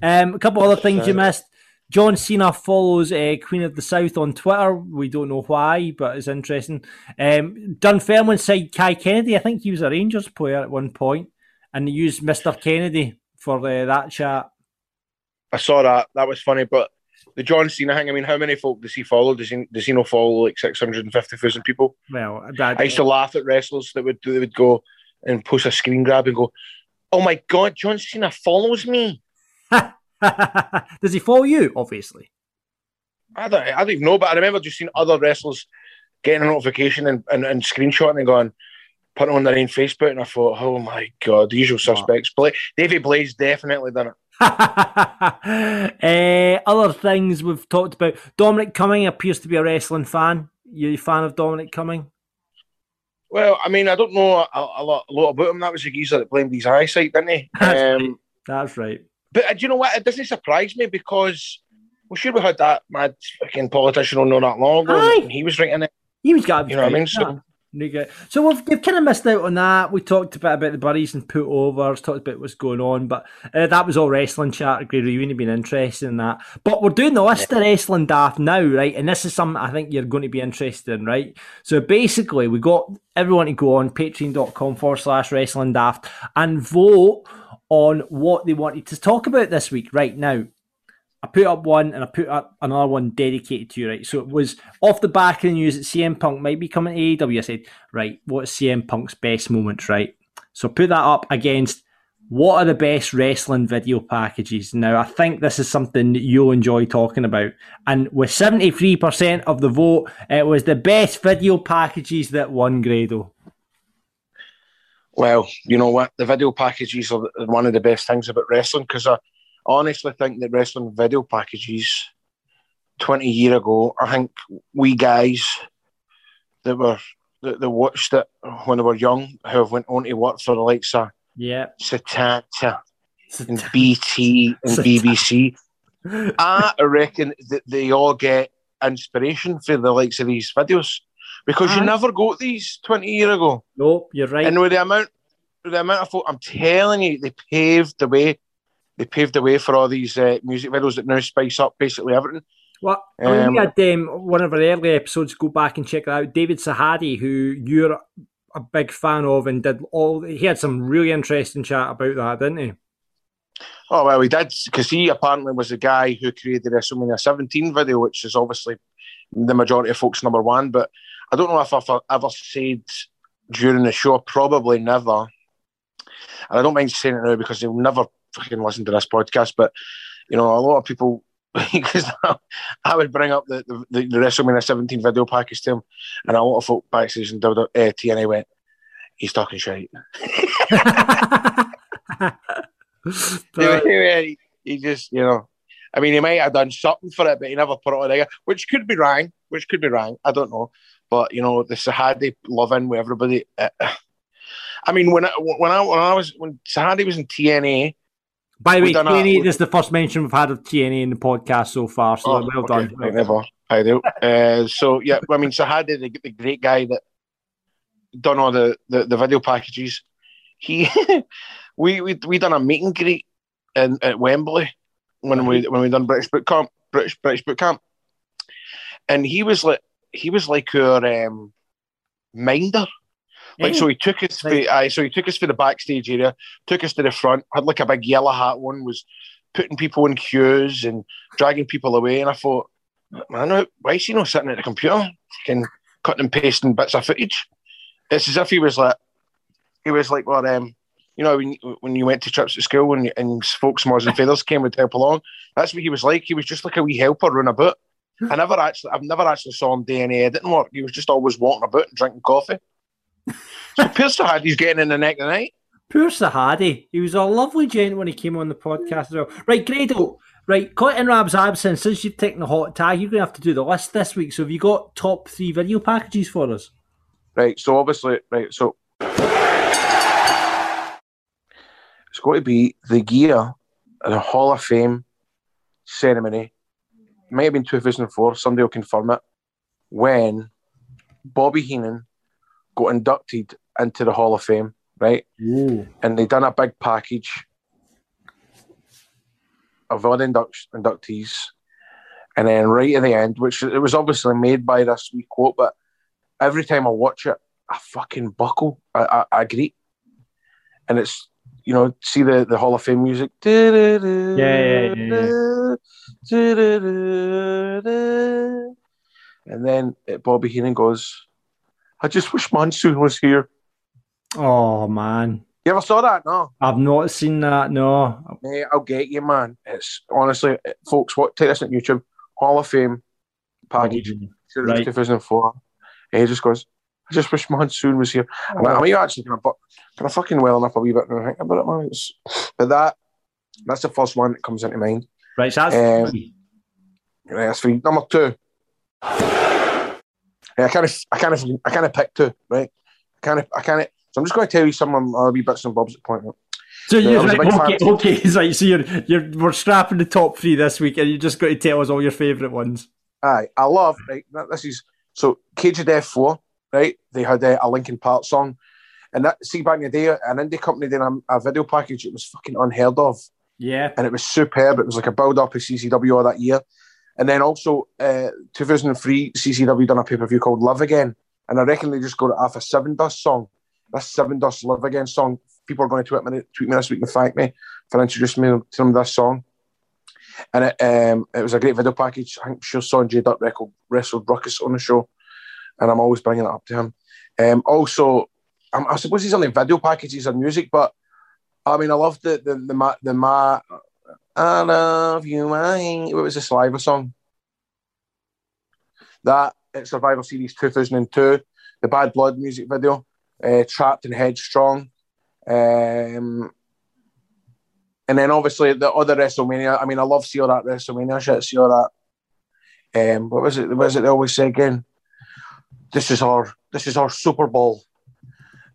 Speaker 5: Um, a couple other things you missed. John Cena follows uh, Queen of the South on Twitter. We don't know why, but it's interesting. Um, Dunfermline side Kai Kennedy. I think he was a Rangers player at one point, and they used Mister Kennedy for uh, that chat.
Speaker 4: I saw that. That was funny, but the John Cena thing. I mean, how many folk does he follow? Does he does he not follow like six hundred and fifty thousand people?
Speaker 5: Well, that,
Speaker 4: I used to laugh at wrestlers that would they would go and post a screen grab and go, "Oh my god, John Cena follows me."
Speaker 5: Does he follow you? Obviously.
Speaker 4: I don't, I don't even know, but I remember just seeing other wrestlers getting a notification and, and, and screenshotting and going, putting it on their own Facebook, and I thought, oh my god, the usual suspects. Bla- Davey Blaze definitely done it.
Speaker 5: Uh, other things we've talked about. Dominic Cumming appears to be a wrestling fan. You a fan of Dominic Cumming?
Speaker 4: Well, I mean, I don't know a, a lot, a lot about him. That was the geezer that blamed his eyesight, didn't he?
Speaker 5: That's
Speaker 4: Um,
Speaker 5: That's right.
Speaker 4: But uh, do you know what? It doesn't surprise me because well, sure we had that mad fucking politician on not that long ago.
Speaker 5: Aye.
Speaker 4: He was writing it.
Speaker 5: He was got.
Speaker 4: You know what I mean? So-
Speaker 5: So we've, we've kind of missed out on that. We talked a bit about the buddies and put overs, talked about what's going on, but uh, that was all wrestling chat. Grady, you wouldn't have been interested in that. But we're doing the list of wrestling daft now, right? And this is something I think you're going to be interested in, right? So basically, we got everyone to go on patreon.com forward slash wrestling daft and vote on what they wanted to talk about this week, right now. I put up one and I put up another one dedicated to you, right? So it was off the back of the news that CM Punk might be coming to AEW. I said, right, what's CM Punk's best moments, right? So put that up against what are the best wrestling video packages. Now, I think this is something that you'll enjoy talking about. And with 73% of the vote, it was the best video packages that won Grado.
Speaker 4: Well, you know what? The video packages are one of the best things about wrestling because I honestly think that wrestling video packages twenty year ago, I think we guys that were that, that watched it when they were young, who have went on to work for the likes of
Speaker 5: Yeah.
Speaker 4: Setanta and BT and BBC, I reckon that they all get inspiration for the likes of these videos because
Speaker 5: Aye.
Speaker 4: you never got these twenty year ago.
Speaker 5: Nope, you're right.
Speaker 4: And with the amount, with the amount of folk, I'm telling you, they paved the way. They paved the way for all these uh, music videos that now spice up basically everything.
Speaker 5: Well, I mean, we
Speaker 4: Um,
Speaker 5: had um, one of our early episodes. Go back and check it out. David Sahadi, who you're a big fan of, and did all. He had some really interesting chat about that, didn't he?
Speaker 4: Oh well, he did because he apparently was the guy who created the WrestleMania 17 video, which is obviously the majority of folks' number one. But I don't know if I've ever said during the show, probably never. And I don't mind saying it now because they'll never fucking listen to this podcast. But you know, a lot of people because I would bring up the, the, the WrestleMania 17 video package to him, and a lot of folk backstage and uh, TNA went, "He's talking shit." He just, you know, I mean, he might have done something for it, but he never put it on there, which could be wrong, which could be wrong. I don't know. But, you know, the Sahadi loving with everybody. Uh, I mean, when I, when I, when I was, when Sahadi was in TNA,
Speaker 5: By the way,
Speaker 4: a-
Speaker 5: TNA, this is the first mention we've had of TNA in the podcast so far. So
Speaker 4: Oh,
Speaker 5: well
Speaker 4: okay,
Speaker 5: done.
Speaker 4: right, never. I do. Uh, so, yeah, I mean, Sahadi, the, the great guy that done all the, the, the video packages, he, we, we, we done a meet and greet in, at Wembley when we when we done British Boot Camp, British British Boot Camp, and he was like he was like our um, minder. Like so, he took us. For, so he took us for the backstage area, took us to the front, had like a big yellow hat One was putting people in queues and dragging people away. And I thought, man, why is he not sitting at the computer, cutting and pasting bits of footage? It's as if he was like, he was like, well, um, you know, when when you went to trips at school and, and folks, Moz and Feathers came would help along. That's what he was like. He was just like a wee helper running about. I never actually, I've never actually saw him do any editing work. He was just always walking about and drinking coffee. So Pierce had he's getting in the neck tonight.
Speaker 5: Poor Sahadi. He was a lovely gent when he came on the podcast as well. Right, Grado. Right, caught in Rab's absence, since you've taken the hot tag, you're going to have to do the list this week. So have you got top three video packages for us?
Speaker 4: Right. So obviously, right. So it's got to be the gear at the Hall of Fame ceremony. Might have been 2004. Somebody will confirm it. When Bobby Heenan got inducted into the Hall of Fame, right?
Speaker 5: Ooh.
Speaker 4: and they done a big package of all the induct- inductees. And then right at the end, which it was obviously made by this wee quote, but every time I watch it, I fucking buckle. I, I, I agree. And it's, you know, see the, the Hall of Fame music.
Speaker 5: Yeah, yeah, yeah,
Speaker 4: And then Bobby Heenan goes, I just wish Monsoon was here.
Speaker 5: Oh, man.
Speaker 4: You ever saw that? No.
Speaker 5: I've not seen that, no.
Speaker 4: Mate, I'll get you, man. It's honestly, folks, what take this on YouTube, Hall of Fame package, sure it was
Speaker 5: Right.
Speaker 4: 2004. And he just goes, I just wish Monsoon was here. I'm like, am you actually going to kind of fucking well enough a wee bit now think about it, man? It's, but that, that's the first one that comes into mind.
Speaker 5: Right, so that's
Speaker 4: Um,
Speaker 5: three.
Speaker 4: Right, that's three. Number two. Yeah, I kind of, I kind of, I kind of picked two, right? I kind of, I kind of. So I'm just going to tell you some of my wee bits and bobs at point.
Speaker 5: So
Speaker 4: Yeah,
Speaker 5: you're
Speaker 4: I was a
Speaker 5: right, okay, okay, right. So you're you're we're strapping the top three this week, and you just got to tell us all your favourite ones.
Speaker 4: Aye, I love right. This is so Cage of Death Four, right? They had uh, a Linkin Park song, and that see back in the day, an indie company did a, a video package. It was fucking unheard of,
Speaker 5: Yeah,
Speaker 4: and it was superb. It was like a build up of CCW all that year, and then also uh, 2003 CCW done a pay per view called Love Again, and I reckon they just got it off a Sevendust song. This Sevendust Love Again song. People are going to tweet me, tweet me this week and thank me for introducing me to them this song. And it, um, it was a great video package. I think sure J. Dutt record wrestled Ruckus on the show, and I'm always bringing it up to him. Um, also, um, I suppose he's only video packages and music, but I mean, I love the the the ma, the ma I love you, my what was the Saliva song? That at Survivor Series 2002, the Bad Blood music video, uh, Trapt and Headstrong. Um, and then obviously the other WrestleMania. I mean, I love see all that WrestleMania shit, see all that Um, what was it? What was it they always say again? This is our this is our Super Bowl.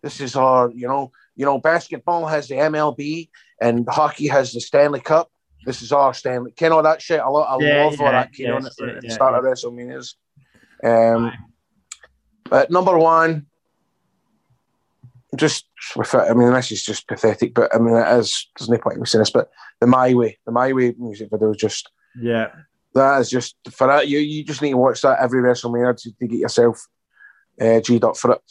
Speaker 4: This is our you know you know basketball has the MLB and hockey has the Stanley Cup. This is our Stanley. Ken, all that shit? I, lo- I
Speaker 5: Yeah,
Speaker 4: love all that Ken
Speaker 5: yes,
Speaker 4: on it
Speaker 5: yeah,
Speaker 4: at the
Speaker 5: yeah,
Speaker 4: start of WrestleManias. Um, but number one, just with it, I mean, this is just pathetic, but I mean, it is. There's no point in saying this, but the My Way, the My Way music video is just
Speaker 5: Yeah.
Speaker 4: that is just for that. You you just need to watch that every WrestleMania to, to get yourself uh, g'd up for it.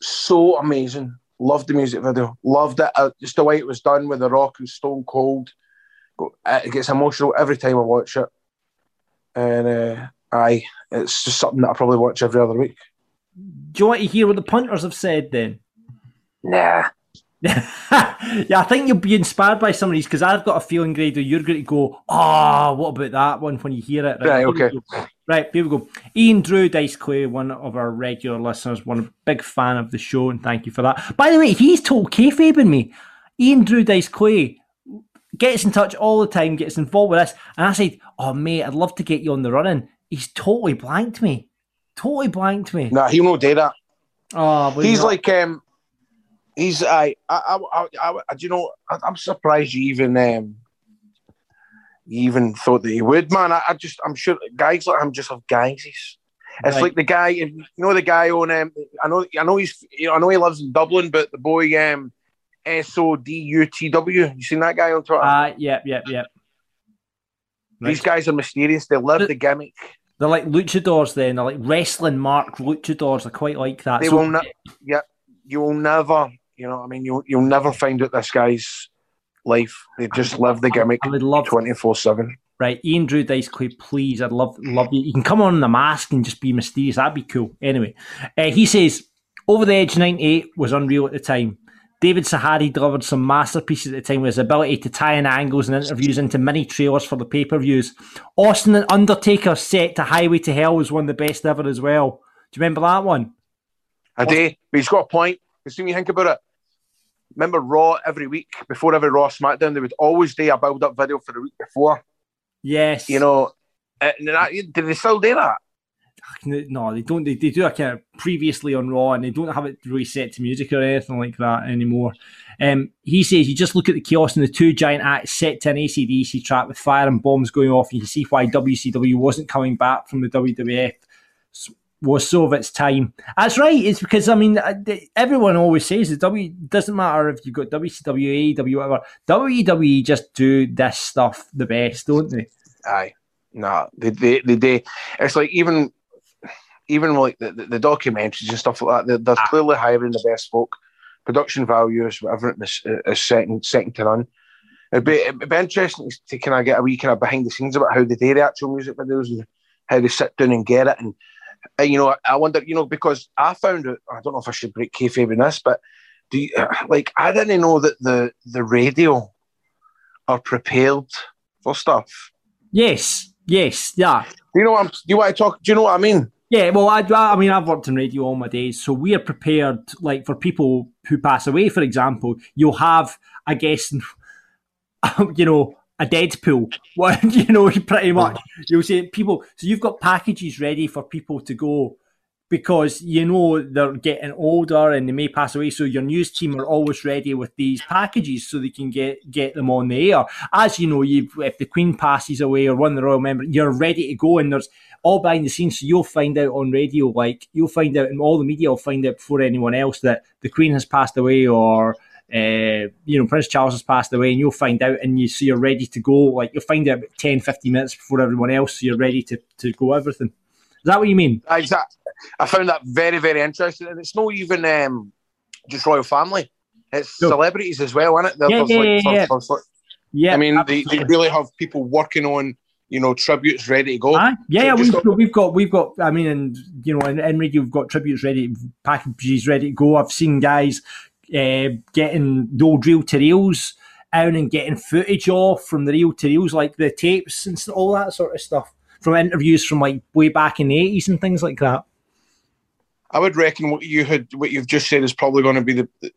Speaker 4: So amazing. Loved the music video. Loved it. Uh, just the way it was done with The Rock and Stone Cold. Go- It gets emotional every time I watch it. And uh, aye, it's just something that I probably watch every other week.
Speaker 5: Do you want to hear what the punters have said then?
Speaker 4: Nah.
Speaker 5: yeah, I think you'll be inspired by some of these because I've got a feeling, Grado, you're going to go, oh, what about that one when you hear it?
Speaker 4: Right,
Speaker 5: here we
Speaker 4: okay.
Speaker 5: go. Right, here we go. Ian Drew Dice Clay, one of our regular listeners, one big fan of the show, and thank you for that. By the way, he's told kayfabe in me. Ian Drew Dice Clay gets in touch all the time, gets involved with us, and I said, oh, mate, I'd love to get you on the running. He's totally blanked me. Totally blanked me.
Speaker 4: Nah, he'll not do that.
Speaker 5: Oh,
Speaker 4: He's
Speaker 5: not-
Speaker 4: like, um, he's, I, I, I, I, I, do you know, I, I'm surprised you even, um, you even thought that he would, man. I, I just, I'm sure guys like him just have guysies. It's
Speaker 5: Right.
Speaker 4: like the guy, you know, the guy on, um, I know, I know he's, you know, I know he lives in Dublin, but the boy, um, S O D U T W. You seen that guy on Twitter?
Speaker 5: Ah, yep, yep, yep.
Speaker 4: These guys are mysterious. They live the gimmick.
Speaker 5: They're like luchadors then. They're like wrestling mark luchadors. I quite like that.
Speaker 4: They
Speaker 5: So-
Speaker 4: will not. Yeah, you will never. You know, what I mean, you'll you'll never find out this guy's life. They just love the gimmick
Speaker 5: I would love
Speaker 4: twenty four seven.
Speaker 5: Right, Ian Drew Dice Clay, please. I'd love love you. You can come on in the mask and just be mysterious. That'd be cool. Anyway, uh, he says Over the Edge 98 was unreal at the time. David Sahadi delivered some masterpieces at the time with his ability to tie in angles and interviews into mini trailers for the pay per views. Austin and Undertaker set to Highway to Hell was one of the best ever as well. Do you remember that one?
Speaker 4: A day, but he's got a point. Because when you think about it, remember Raw every week before every Raw SmackDown, they would always do a build up video for the week before.
Speaker 5: Yes.
Speaker 4: You know, uh, did they still do that?
Speaker 5: No, they don't. They, they do a kind of previously on Raw, and they don't have it reset to music or anything like that anymore. Um, he says you just look at the chaos and the two giant acts set to an ACDC track with fire and bombs going off, and you see why WCW wasn't coming back from the WWF. Was so of its time. That's right. It's because I mean uh, everyone always says that W doesn't matter if you've got WCW, AEW, whatever. WWE just do this stuff the best, don't they?
Speaker 4: Aye, no, they they they, they It's like even even like the, the, the documentaries and stuff like that. They're, they're clearly hiring the best folk. Production values, whatever it is, is second second to none. It'd be, it'd be interesting to kind of get a wee kind of behind the scenes about how they do the actual music videos and how they sit down and get it. And, uh, you know, I wonder, you know, because I found it. I don't know if I should break kayfabe in this, but do you, like I didn't know that the the radio are prepared for stuff.
Speaker 5: Yes, yes, yeah.
Speaker 4: Do you know what I'm, do you want to talk? Do you know what I mean?
Speaker 5: Yeah, well, I, I mean, I've worked in radio all my days, so we are prepared. Like for people who pass away, for example, you'll have, I guess, you know, a Deadpool. What you know, pretty much. You'll say people. So you've got packages ready for people to go because you know they're getting older and they may pass away. So your news team are always ready with these packages so they can get get them on the air. As you know, if the Queen passes away or one of the royal members, you're ready to go, and there's all behind the scenes. So you'll find out on radio, like you'll find out, and all the media will find out before anyone else that the Queen has passed away or. Uh, you know, Prince Charles has passed away, and you'll find out, and you so you're ready to go. Like you'll find out about 10, 15 minutes before everyone else, so you're ready to, to go everything. Is that what you mean?
Speaker 4: Exactly. I found that very, very interesting. And it's not even um, just royal family; it's
Speaker 5: No.
Speaker 4: celebrities as well, isn't it? There-
Speaker 5: Yeah, yeah,
Speaker 4: like-
Speaker 5: yeah, yeah. Yeah,
Speaker 4: I mean, they, they really have people working on, you know, tributes ready to go.
Speaker 5: Aye. Yeah,
Speaker 4: So
Speaker 5: yeah, we've
Speaker 4: got-
Speaker 5: got, we've got, we've got. I mean, and you know, in, radio, we've got tributes ready, packages ready to go. I've seen guys uh, getting the old reel to reels out and getting footage off from the reel to reels, like the tapes and all that sort of stuff from interviews from like way back in the eighties and things like that.
Speaker 4: I would reckon what you had, what you've just said, is probably going to be the. the-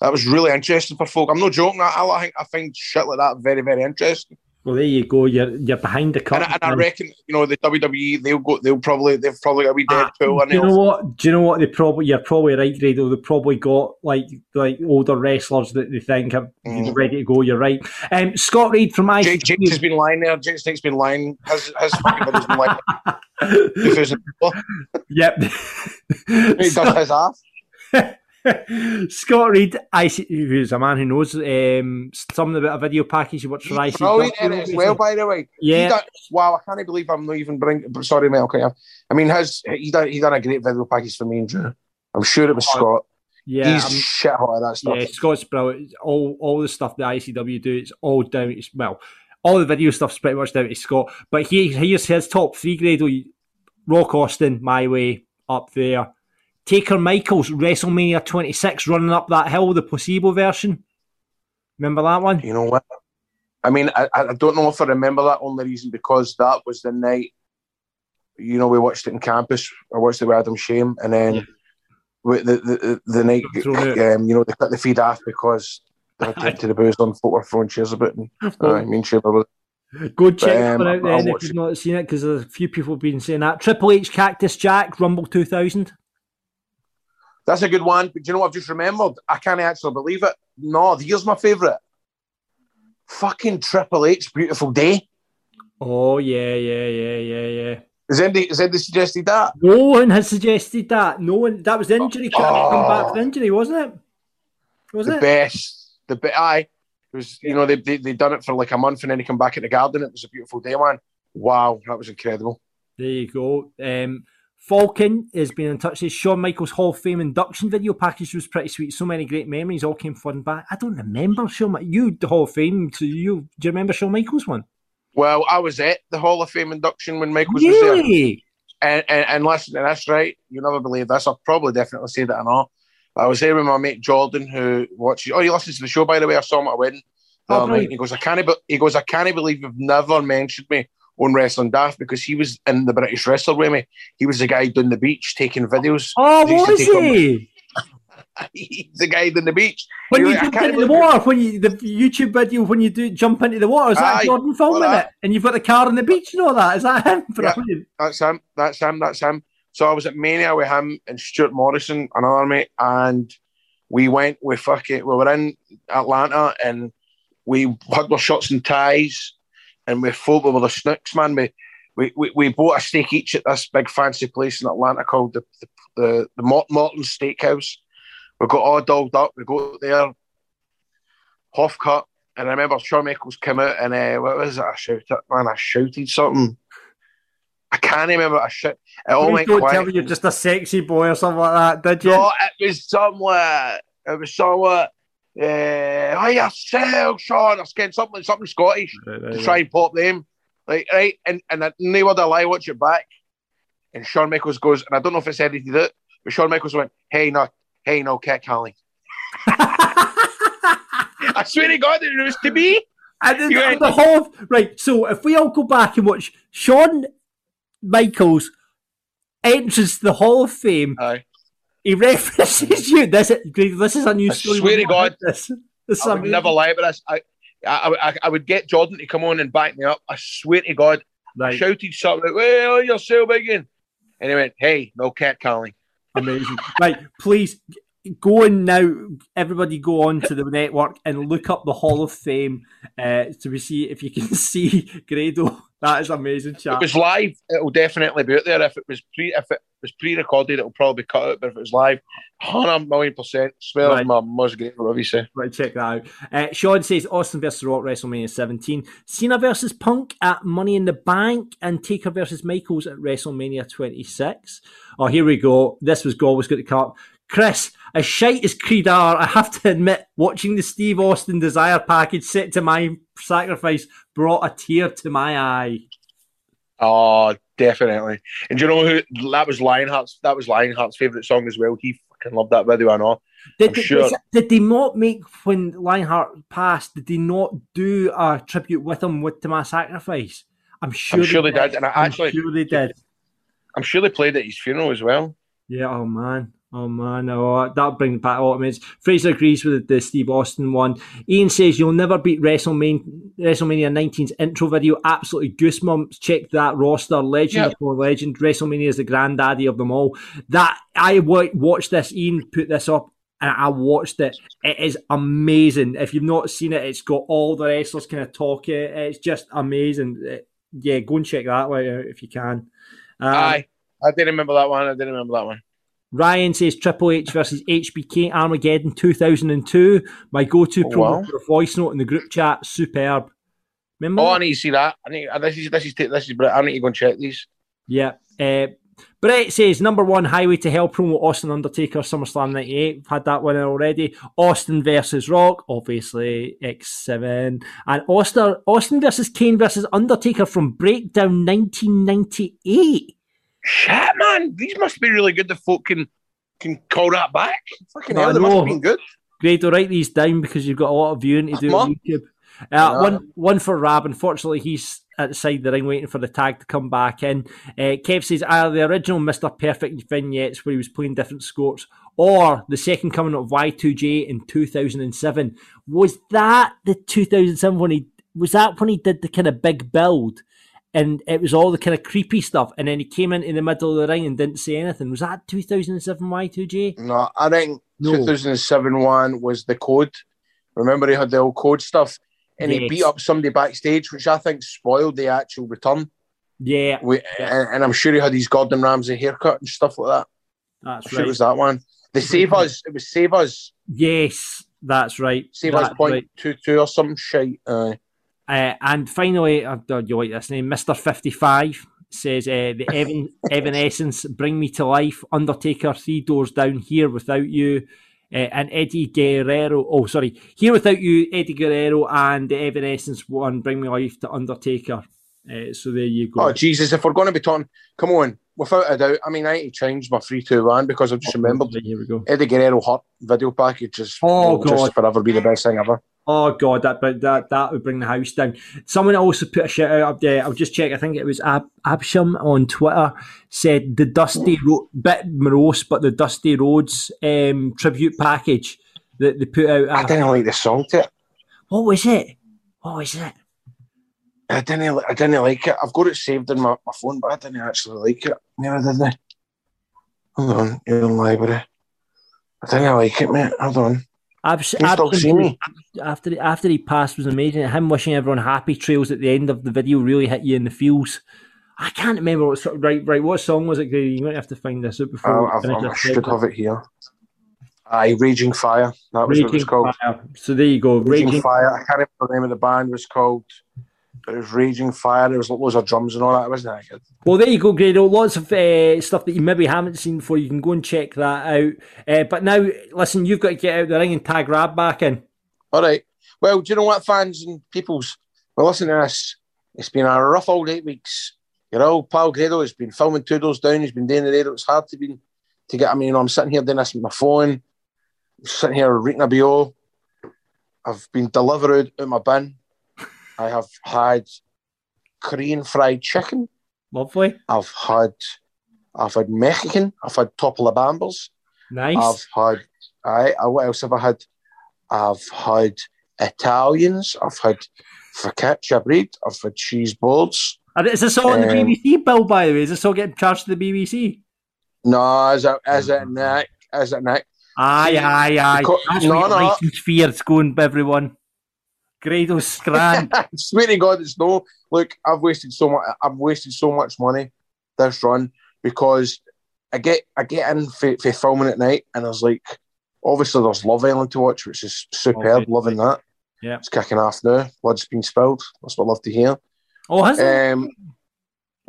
Speaker 4: that was really interesting for folk. I'm not joking. I, I think I find shit like that very, very interesting.
Speaker 5: Well, there you go. You're you're behind the
Speaker 4: And,
Speaker 5: curtain.
Speaker 4: I- and I reckon you know the WWE they'll go they'll probably they've probably got a wee
Speaker 5: Ah,
Speaker 4: Deadpool
Speaker 5: do you know what? Do you know what? They probably you're probably right, Grado. They probably got like like older wrestlers that they think are
Speaker 4: Mm.
Speaker 5: ready to go. You're right. Um, Scott Reed from
Speaker 4: Jake, Jake has been lying there. Jake Snake's been lying. Has has fucking been lying.
Speaker 5: yep.
Speaker 4: He does his ass.
Speaker 5: Scott Reed, IC, who's a man who knows um, something about a video package he watched for
Speaker 4: He's
Speaker 5: ICW.
Speaker 4: brilliant in it as well, by the way.
Speaker 5: Yeah.
Speaker 4: done, wow, I can't believe I'm not even bring. Sorry, mate. Okay, I mean, has he done? He done a great video package for me and Drew. I'm sure it was Scott.
Speaker 5: Yeah,
Speaker 4: He's
Speaker 5: I'm-
Speaker 4: shit hot at that stuff.
Speaker 5: Yeah, Scott's brilliant. All all the stuff that ICW do, it's all down. It's, well, all the video stuff's pretty much down to Scott. But he here's his top three grade. Rock Austin, my way up there. Taker Michaels, WrestleMania 26, running up that hill, the placebo version. Remember that one?
Speaker 4: You know what? I mean, I, I don't know if I remember that only reason because that was the night. You know, we watched it in campus. I watched it with Adam Shame, and then
Speaker 5: Yeah.
Speaker 4: with the, the the night, um, you know, they cut the feed off because they had to the booze on foot were throwing chairs about. And, uh, I mean, Shame was
Speaker 5: Go check
Speaker 4: um,
Speaker 5: that out
Speaker 4: I'll
Speaker 5: then if you've
Speaker 4: it.
Speaker 5: not seen it, because a few people have been saying that. Triple H Cactus Jack, Rumble 2000.
Speaker 4: That's a good one. But do you know what I've just remembered? I can't actually believe it. No, here's my favourite. Fucking Triple H, beautiful day.
Speaker 5: Oh, yeah, yeah, yeah, yeah, yeah.
Speaker 4: Has anybody, has anybody suggested that?
Speaker 5: No one has suggested that. No one. That was the injury. To come back from injury, wasn't it? Was
Speaker 4: the
Speaker 5: it?
Speaker 4: best. The be- aye. It was you know they they they done it for like a month and then he come back at the garden. It was a beautiful day, man. Wow, that was incredible.
Speaker 5: There you go. Um, Falcon has been in touch. Says Shawn Michaels Hall of Fame induction video package was pretty sweet. So many great memories all came flooding back. I don't remember Shawn. You the Hall of Fame. So you do you remember Shawn Michaels one?
Speaker 4: Well, I was at the Hall of Fame induction when Michaels was there,
Speaker 5: Really?
Speaker 4: and, and and listen, and that's right. You never believe this. I'll probably definitely say that or not. I was there with my mate Jordan, who watches. Oh, he listens to the show, by the way. I saw him at a wedding.
Speaker 5: Oh,
Speaker 4: um,
Speaker 5: brilliant.
Speaker 4: He goes, I can't. Be- he goes, I can't believe you've never mentioned me on Wrestling Daft because he was in the British Wrestler with me. He was the guy down the beach taking videos.
Speaker 5: Oh, was he?
Speaker 4: He's the guy down the beach.
Speaker 5: When
Speaker 4: You're
Speaker 5: you
Speaker 4: like,
Speaker 5: jump into the water, when you the YouTube video when you do jump into the water, is that
Speaker 4: Aye,
Speaker 5: Jordan filming
Speaker 4: well,
Speaker 5: it? And you've got the car on the beach and all that. Is that him?
Speaker 4: Yeah. That's him. That's him. That's him. So I was at Mania with him and Stuart Morrison, another mate, and we went with fucking. We were in Atlanta and we had our shots and ties, and we fought with the snooks, man. We, we we we bought a steak each at this big fancy place in Atlanta called the the the, the Mort- Morton Steakhouse. We got all dolled up. We go there, half cut. And I remember Shawn Michaels came out and uh, what was it? I shouted, man, I shouted something. I can't remember. I shit. It all went
Speaker 5: don't
Speaker 4: quiet.
Speaker 5: tell me you're just a sexy boy or something like that, did you?
Speaker 4: No, it was somewhere. It was somewhere. Uh, oh, yourself, Shawn. I getting something, something Scottish to try and pop them. Like, right, and and I, no word of lie, watch it back. And Shawn Michaels goes, and I don't know if it's edited it, but Shawn Michaels went, "Hey, no, hey, no, Cat Calling." I swear to God, it was to be.
Speaker 5: And then the, the whole right. So if we all go back and watch Shawn Michaels entrance to the Hall of Fame,
Speaker 4: Aye.
Speaker 5: He references you. This is this is a new
Speaker 4: I
Speaker 5: story.
Speaker 4: swear to God.
Speaker 5: This. This
Speaker 4: I would
Speaker 5: amazing.
Speaker 4: never lie about this. I, I, I, I would get Jordan to come on and back me up. I swear to God, I
Speaker 5: Right,
Speaker 4: shouted something like, "Well, you're so big," in." and he went, "Hey, no cat calling."
Speaker 5: amazing. right, please go on now. Everybody go on to the network and look up the Hall of Fame uh, to see if you can see Grado. That is amazing,
Speaker 4: If
Speaker 5: chat.
Speaker 4: it was live, it'll definitely be out there. If it was pre, if it was pre-recorded, it'll probably be cut out. But if it was live, hundred million percent. Swear
Speaker 5: Right.
Speaker 4: my mum's great, you say.
Speaker 5: Right, check that out. Uh, Sean says Austin versus Rock WrestleMania 17, Cena versus Punk at Money in the Bank, and Taker versus Michaels at WrestleMania 26. Oh, here we go. This was always going to come up. Chris, as shite as Creed are, I have to admit, watching the Steve Austin Desire package set to my sacrifice brought a tear to my eye.
Speaker 4: Oh, definitely. And do you know who? That was Lionheart's. That was Lionheart's favorite song as well. He fucking loved that video. I know.
Speaker 5: Did, did-
Speaker 4: sure.
Speaker 5: did they not make, when Lionheart passed, did they not do a tribute with him with To My Sacrifice? I'm sure,
Speaker 4: I'm sure they did, and I
Speaker 5: I'm
Speaker 4: actually-
Speaker 5: sure they did.
Speaker 4: I'm sure they played at his funeral as well.
Speaker 5: Yeah, oh man. Oh man, oh, that brings back Ottomans. Fraser agrees with the Steve Austin one. Ian says you'll never beat WrestleMania, WrestleMania 19's intro video. Absolutely goosebumps. Check that roster. Legend
Speaker 4: Yep.
Speaker 5: upon legend. WrestleMania is the granddaddy of them all. That I watched this. Ian put this up. And I watched it. It is amazing. If you've not seen it, it's got all the wrestlers kind of talking. It's just amazing. It- yeah, go and check that one out if you can. Um,
Speaker 4: Aye. I didn't remember that one. I didn't remember that one.
Speaker 5: Ryan says Triple H versus HBK Armageddon 2002. My go-to
Speaker 4: Oh,
Speaker 5: promo
Speaker 4: wow.
Speaker 5: for a voice note in the group chat. Superb. Remember?
Speaker 4: Oh, I need to see that. I need. uh, This is this is this is. brilliant. I need to go and check these.
Speaker 5: Yeah. Uh, Brett says number one Highway to Hell promo Austin Undertaker SummerSlam 98. We've had that one already. Austin versus Rock, obviously X7. And Austin, Austin versus Kane versus Undertaker from Breakdown 1998.
Speaker 4: Shit, man. These must be really good. The folk can can call that back. Fucking hell, they must have been good.
Speaker 5: Great, to write these down because you've got a lot of viewing to do on. YouTube. Uh,
Speaker 4: Yeah.
Speaker 5: one, one for Rab. Unfortunately, he's at the side of the ring waiting for the tag to come back in. Uh, Kev says either the original Mr. Perfect vignettes where he was playing different scores or the second coming of Y2J in 2007. Was that the 2007 when he, was that when he did the kind of big build? And it was all the kind of creepy stuff, and then he came into the middle of the ring and didn't say anything. Was that 2007 Y2J?
Speaker 4: No, I think
Speaker 5: No.
Speaker 4: 2007 one was the code. Remember, he had the old code stuff, and he beat up somebody backstage, which I think spoiled the actual return.
Speaker 5: Yeah,
Speaker 4: We, and, and I'm sure he had his Gordon Ramsay haircut and stuff like that.
Speaker 5: that's
Speaker 4: I'm sure
Speaker 5: right.
Speaker 4: it was that one. The Save Us. It was Save Us.
Speaker 5: Yes, that's right.
Speaker 4: Save Us
Speaker 5: That's
Speaker 4: point
Speaker 5: right.
Speaker 4: two two or some shit. Uh,
Speaker 5: Uh, and finally, uh, you like this name, Mister Fifty Five says uh, the Evan Evanescence, Bring Me to Life, Undertaker, Three Doors Down, Here Without You, uh, and Eddie Guerrero. Oh, sorry, Here Without You, Eddie Guerrero, and the Evanescence one, Bring Me Life to Undertaker. Uh, so there you go.
Speaker 4: oh Jesus! If we're going to be talking, come on. Without a doubt, I mean, I need to change my three two one because I've just remembered
Speaker 5: Here we go.
Speaker 4: Eddie Guerrero hot video package is
Speaker 5: Oh,
Speaker 4: will just
Speaker 5: God.
Speaker 4: forever be the best thing ever.
Speaker 5: Oh god, that but that that would bring the house down. Someone also put a shout out up there. I'll just check. I think it was Ab- Absham on Twitter said the Dusty Ro- bit morose, but the Dusty Rhodes um, tribute package that they put out.
Speaker 4: I
Speaker 5: uh,
Speaker 4: didn't like the song to it.
Speaker 5: what was it? What was it?
Speaker 4: I didn't. I didn't like it. I've got it saved in my, my phone, but I didn't actually like it. Never did I. Hold on, you're in the library. I didn't like it, mate. Hold on.
Speaker 5: Abs-
Speaker 4: Can you still
Speaker 5: Absham
Speaker 4: see me?
Speaker 5: after after he passed was amazing. Him wishing everyone happy trails at the end of the video really hit you in the feels. I can't remember what sort right right what song was it? Grady? You might have to find this out before.
Speaker 4: Uh, I should have it here. Aye, Raging Fire. That was what it was called.
Speaker 5: Fire. So there you go.
Speaker 4: Raging,
Speaker 5: Raging
Speaker 4: Fire. I can't remember the name of the band was called. But it was Raging Fire. There was loads of drums and all that. Wasn't that good.
Speaker 5: Well, there you go, Grado. Lots of uh, stuff that you maybe haven't seen before. You can go and check that out. Uh, but now, listen, you've got to get out the ring and tag Rab back in.
Speaker 4: All right. Well, do you know what, fans and peoples? Well, listen to this. It's been a rough old eight weeks. Your old pal Grado has been filming two doors down. He's been doing the radio. It's hard to be to get. I mean, you know, I'm sitting here doing this with my phone. I'm sitting here reading a BO. I've been delivered out my bin. I have had Korean fried chicken.
Speaker 5: Lovely.
Speaker 4: I've had, I've had Mexican. I've had topalabambers.
Speaker 5: Nice.
Speaker 4: I've had. I, I what else have I had? I've had Italians. I've had focaccia bread. I've had cheese boards.
Speaker 5: And is this all on the
Speaker 4: um,
Speaker 5: BBC bill, by the way? Is this all getting charged to the BBC?
Speaker 4: No, is it is it Nick? Is it Nick?
Speaker 5: Aye, aye, aye.
Speaker 4: Co-
Speaker 5: That's
Speaker 4: no, no.
Speaker 5: license fears going, everyone. Grado's scran.
Speaker 4: I swear to God, it's no. Look, I've wasted so much. I've wasted so much money this run because I get I get in for, for filming at night, and there's like obviously there's Love Island to watch, which is superb.
Speaker 5: Obviously.
Speaker 4: Loving that.
Speaker 5: Yeah.
Speaker 4: it's kicking off now. Blood's been spilled. That's what I love to hear.
Speaker 5: oh, has it?
Speaker 4: Um,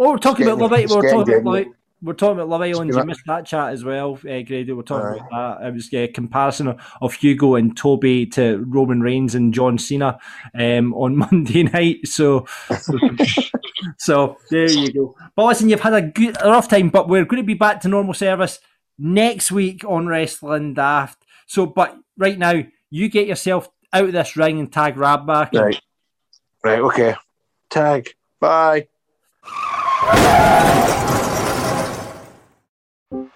Speaker 5: Oh, we're talking about Love Island. We're talking about Love, we're talking about Love Island. You missed that chat as well, uh, Grady. We're talking
Speaker 4: Aye.
Speaker 5: about that. It was a comparison of, of Hugo and Toby to Roman Reigns and John Cena um, on Monday night. So, so there you go. But listen, you've had a, good, a rough time, but we're going to be back to normal service next week on Wrestling Daft. So, but right now, you get yourself out of this ring and tag Rab back.
Speaker 4: right, right, okay. Tag. Bye.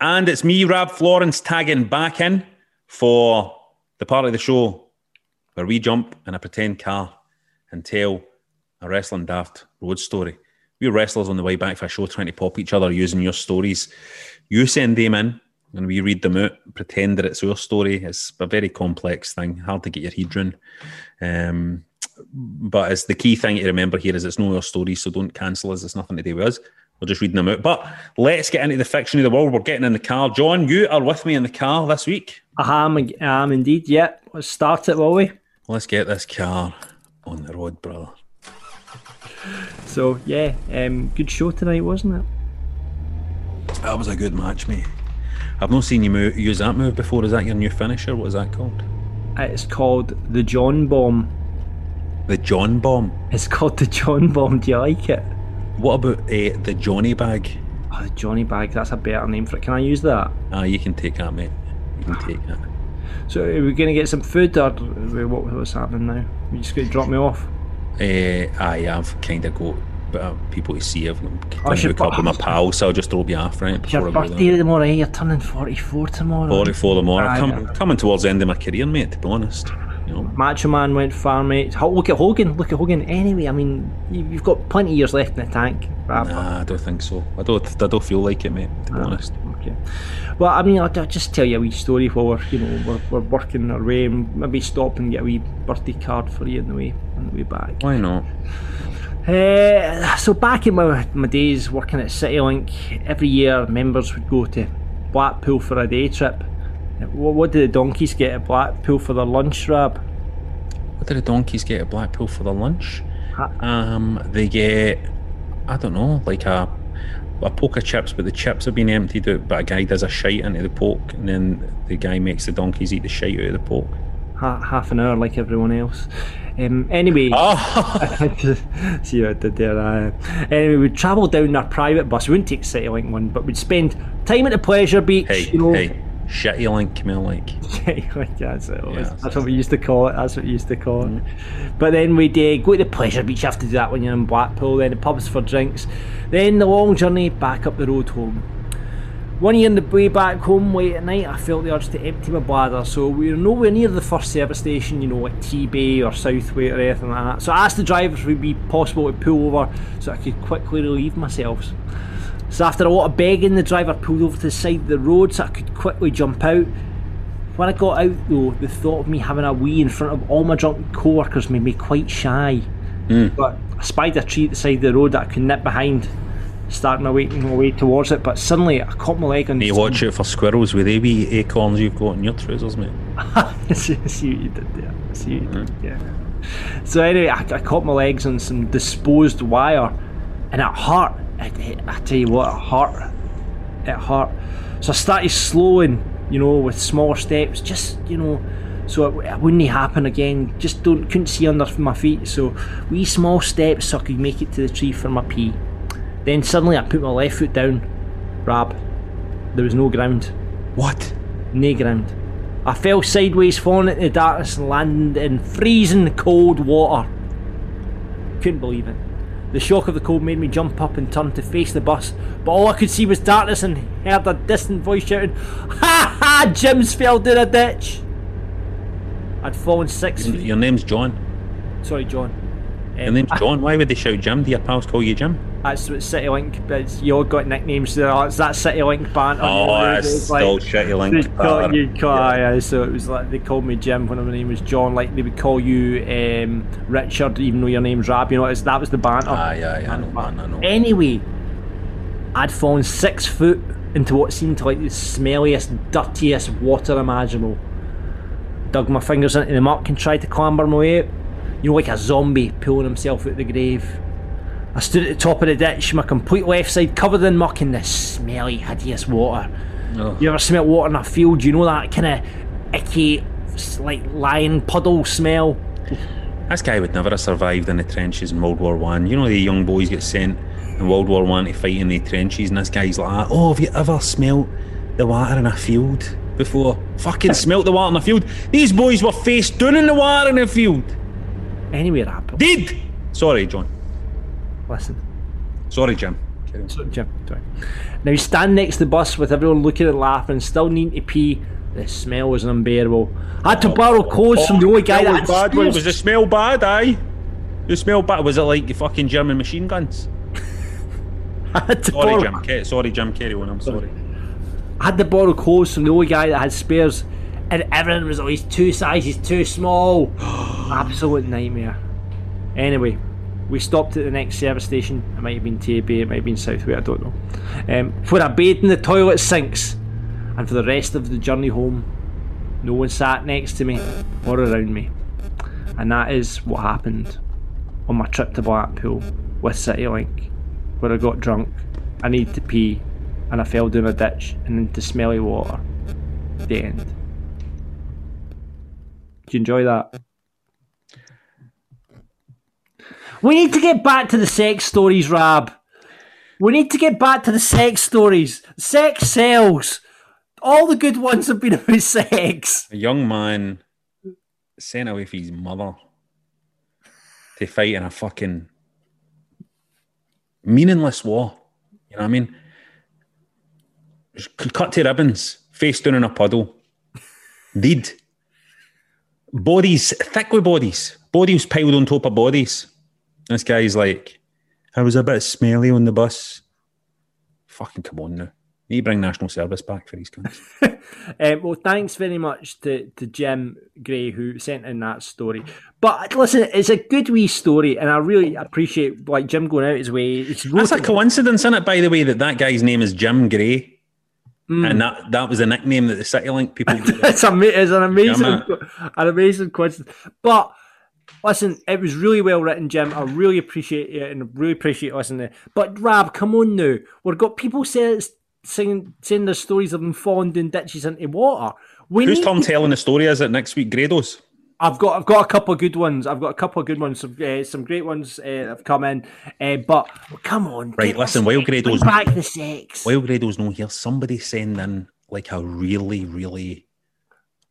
Speaker 1: And it's me, Rab Florence, tagging back in for the part of the show where we jump in a pretend car and tell a wrestling daft road story. We're wrestlers on the way back for a show trying to pop each other using your stories. You send them in and we read them out, pretend that it's your story. It's a very complex thing, hard to get your head around. Um, but it's the key thing to remember here is it's not your story, so don't cancel us. It's nothing to do with us. We're just reading them out. But let's get into the fiction of the world. We're getting in the car. John, you are with me in the car this week.
Speaker 5: I am, I am indeed. Yeah, let's start it, will we?
Speaker 1: Let's get this car on the road, brother.
Speaker 5: So yeah, um, good show tonight, wasn't it?
Speaker 1: That was a good match, mate. I've not seen you move, use that move before. Is that your new finisher? What is that called?
Speaker 5: It's called the John Bomb.
Speaker 1: The John Bomb.
Speaker 5: It's called the John Bomb. Do you like it?
Speaker 1: What about uh, the Johnny Bag?
Speaker 5: Oh, the Johnny Bag. That's a better name for it. Can I use that?
Speaker 1: Ah, you can take that, mate. You can take that.
Speaker 5: So are we going to get some food or what, what's happening now? You just going to drop me off?
Speaker 1: Uh, I have kind of got uh, people to see. I've got to hook up with my
Speaker 5: but-
Speaker 1: pal, so I'll just drop you off, right?
Speaker 5: It's your
Speaker 1: before I go
Speaker 5: birthday tomorrow. eh? You're turning 44 tomorrow.
Speaker 1: 44 tomorrow.
Speaker 5: Aye, aye.
Speaker 1: coming towards the end of my career, mate, to be honest. Know,
Speaker 5: Macho Man went far, mate. Ho- Look at Hogan. Look at Hogan. Anyway, I mean, you- you've got plenty of years left in the tank. Right,
Speaker 1: nah, I don't think so. I don't, I don't feel like it, mate, to be honest.
Speaker 5: Okay. Well, I mean, I'll, I'll just tell you a wee story while we're, you know, we're, we're working our way and maybe stop and get a wee birthday card for you on the way, on the way back.
Speaker 1: Why not?
Speaker 5: Uh, so back in my, my days working at CityLink, every year members would go to Blackpool for a day trip. What, what did the donkeys get at Blackpool for their lunch, Rab?
Speaker 1: What did the donkeys get at Blackpool for their lunch?
Speaker 5: Ha-
Speaker 1: Um, they get, I don't know, like a a poke of chips, but the chips have been emptied out. But a guy does a shite into the poke, and then the guy makes the donkeys eat the shite out of the poke.
Speaker 5: Ha- half an hour like everyone else. Um, anyway,
Speaker 1: Oh,
Speaker 5: see what I did there. Uh, anyway, we'd travel down our private bus. We wouldn't take CityLink one, but we'd spend time at the pleasure beach.
Speaker 1: hey,
Speaker 5: you know,
Speaker 1: hey, shitty link, me like.
Speaker 5: like that's, it.
Speaker 1: Yeah.
Speaker 5: that's what we used to call it. That's what we used to call it. But then we'd uh, go to the pleasure beach. You have to do that when you're in Blackpool. Then the pubs for drinks. Then the long journey back up the road home. One year on the way back home late at night, I felt the urge to empty my bladder. So we were nowhere near the first service station, you know, like Tebay or Southwaite or anything like that. So I asked the drivers if it would be possible to pull over so I could quickly relieve myself. So after a lot of begging, the driver pulled over to the side of the road so I could quickly jump out. When I got out though, the thought of me having a wee in front of all my drunk co-workers made me quite shy. Hmm. But I spied a tree at the side of the road that I could nip behind, starting my way, my way towards it. But suddenly I caught my leg on.
Speaker 1: To watch out for squirrels with they wee acorns you've got in your trousers, mate.
Speaker 5: see, see what you did there. See what you did, hmm. yeah. So anyway, I, I caught my legs on some disposed wire, and it hurt. It, I tell you what, it hurt. It hurt. So I started slowing, you know, with smaller steps, just you know, so it, it wouldn't happen again. Just don't couldn't see under my feet. So wee small steps so I could make it to the tree for my pee. Then suddenly I put my left foot down. Rab, there was no ground.
Speaker 1: What?
Speaker 5: No ground. I fell sideways, falling into the darkness and landed in freezing cold water. Couldn't believe it. The shock of the cold made me jump up and turn to face the bus, but all I could see was darkness and heard a distant voice shouting, Ha ha! Jim's fell down a ditch! I'd fallen six feet.
Speaker 1: Your name's John.
Speaker 5: Sorry, John.
Speaker 1: Your um, name's John. Why would they shout Jim? Do your pals call you Jim?
Speaker 5: That's what CityLink, it's- you all got nicknames. So it's that CityLink banter.
Speaker 1: Oh, that's
Speaker 5: it's
Speaker 1: still shitty link. Banter.
Speaker 5: you call,
Speaker 1: Yeah.
Speaker 5: aye, so it was like they called me Jim when my name was John. Like they would call you um, Richard, even though your name's Rab. You know, it's, that was the banter.
Speaker 1: Aye, aye, I know, man, I know.
Speaker 5: Anyway, I'd fallen six foot into what seemed like the smelliest, dirtiest water imaginable. Dug my fingers into the muck and tried to clamber my way out. You know, like a zombie pulling himself out of the grave. I stood at the top of the ditch, my complete left side covered in muck and this smelly, hideous water. Oh. You ever smell water in a field? You know that kind of icky, like lion puddle smell?
Speaker 1: This guy would never have survived in the trenches in World War One. You know, the young boys get sent in World War One to fight in the trenches, and this guy's like, "Oh, have you ever smelt the water in a field before? Fucking smelt the water in a field. These boys were face down in the water in the field.
Speaker 5: Anyway, Rab,
Speaker 1: Did. Sorry, John.
Speaker 5: Listen.
Speaker 1: Sorry, Jim. Carry on.
Speaker 5: So, Jim, sorry. Now you stand next to the bus with everyone looking and laughing, still needing to pee. The smell was unbearable. I had to borrow clothes from the only guy that
Speaker 1: was
Speaker 5: had oh,
Speaker 1: bad. Was, was the smell bad? Aye. The smell bad. Was it like the fucking German machine guns?
Speaker 5: I had to
Speaker 1: Sorry,
Speaker 5: borrow,
Speaker 1: Jim. Sorry, Jim. Carry on. I'm sorry.
Speaker 5: I had to borrow clothes from the only guy that had spares, and everything was always two sizes too small. Absolute nightmare. Anyway, we stopped at the next service station. It might have been Tebay, it might have been Southwaite, I don't know. Um, where I bathed in the toilet sinks, and for the rest of the journey home, no one sat next to me or around me. And that is what happened on my trip to Blackpool with CityLink, where I got drunk, I needed to pee, and I fell down a ditch and into smelly water. The end. Did you enjoy that? We need to get back to the sex stories, Rab. We need to get back to the sex stories. Sex sells. All the good ones have been about sex.
Speaker 1: A young man sent away for his mother to fight in a fucking meaningless war. You know what I mean? Cut to ribbons, face down in a puddle. Did. Bodies, thick with bodies. Bodies piled on top of bodies. This guy's like, I was a bit smelly on the bus. Fucking come on now. Need to bring national service back for these guys.
Speaker 5: Um, well, thanks very much to, to Jim Gray who sent in that story. But listen, it's a good wee story, and I really appreciate like Jim going out his way. It's
Speaker 1: That's a coincidence, isn't it, by the way, that that guy's name is Jim Gray. And that, that was the nickname that the CityLink people
Speaker 5: it's, ama- it's an amazing,
Speaker 1: Yeah,
Speaker 5: an amazing coincidence. But listen, it was really well written, Jim. I really appreciate it, and really appreciate listening. But Rab, come on now, we've got people say, singing, saying their stories of them falling down ditches into water. We
Speaker 1: Who's Tom
Speaker 5: to-
Speaker 1: telling the story? Is it next week? Grados?
Speaker 5: I've got I've got a couple of good ones. I've got a couple of good ones. Some uh, some great ones uh, have come in. Uh, but come on,
Speaker 1: Right, listen, while Grado's-
Speaker 5: back the sex.
Speaker 1: While Grado's no here, somebody send in like a really, really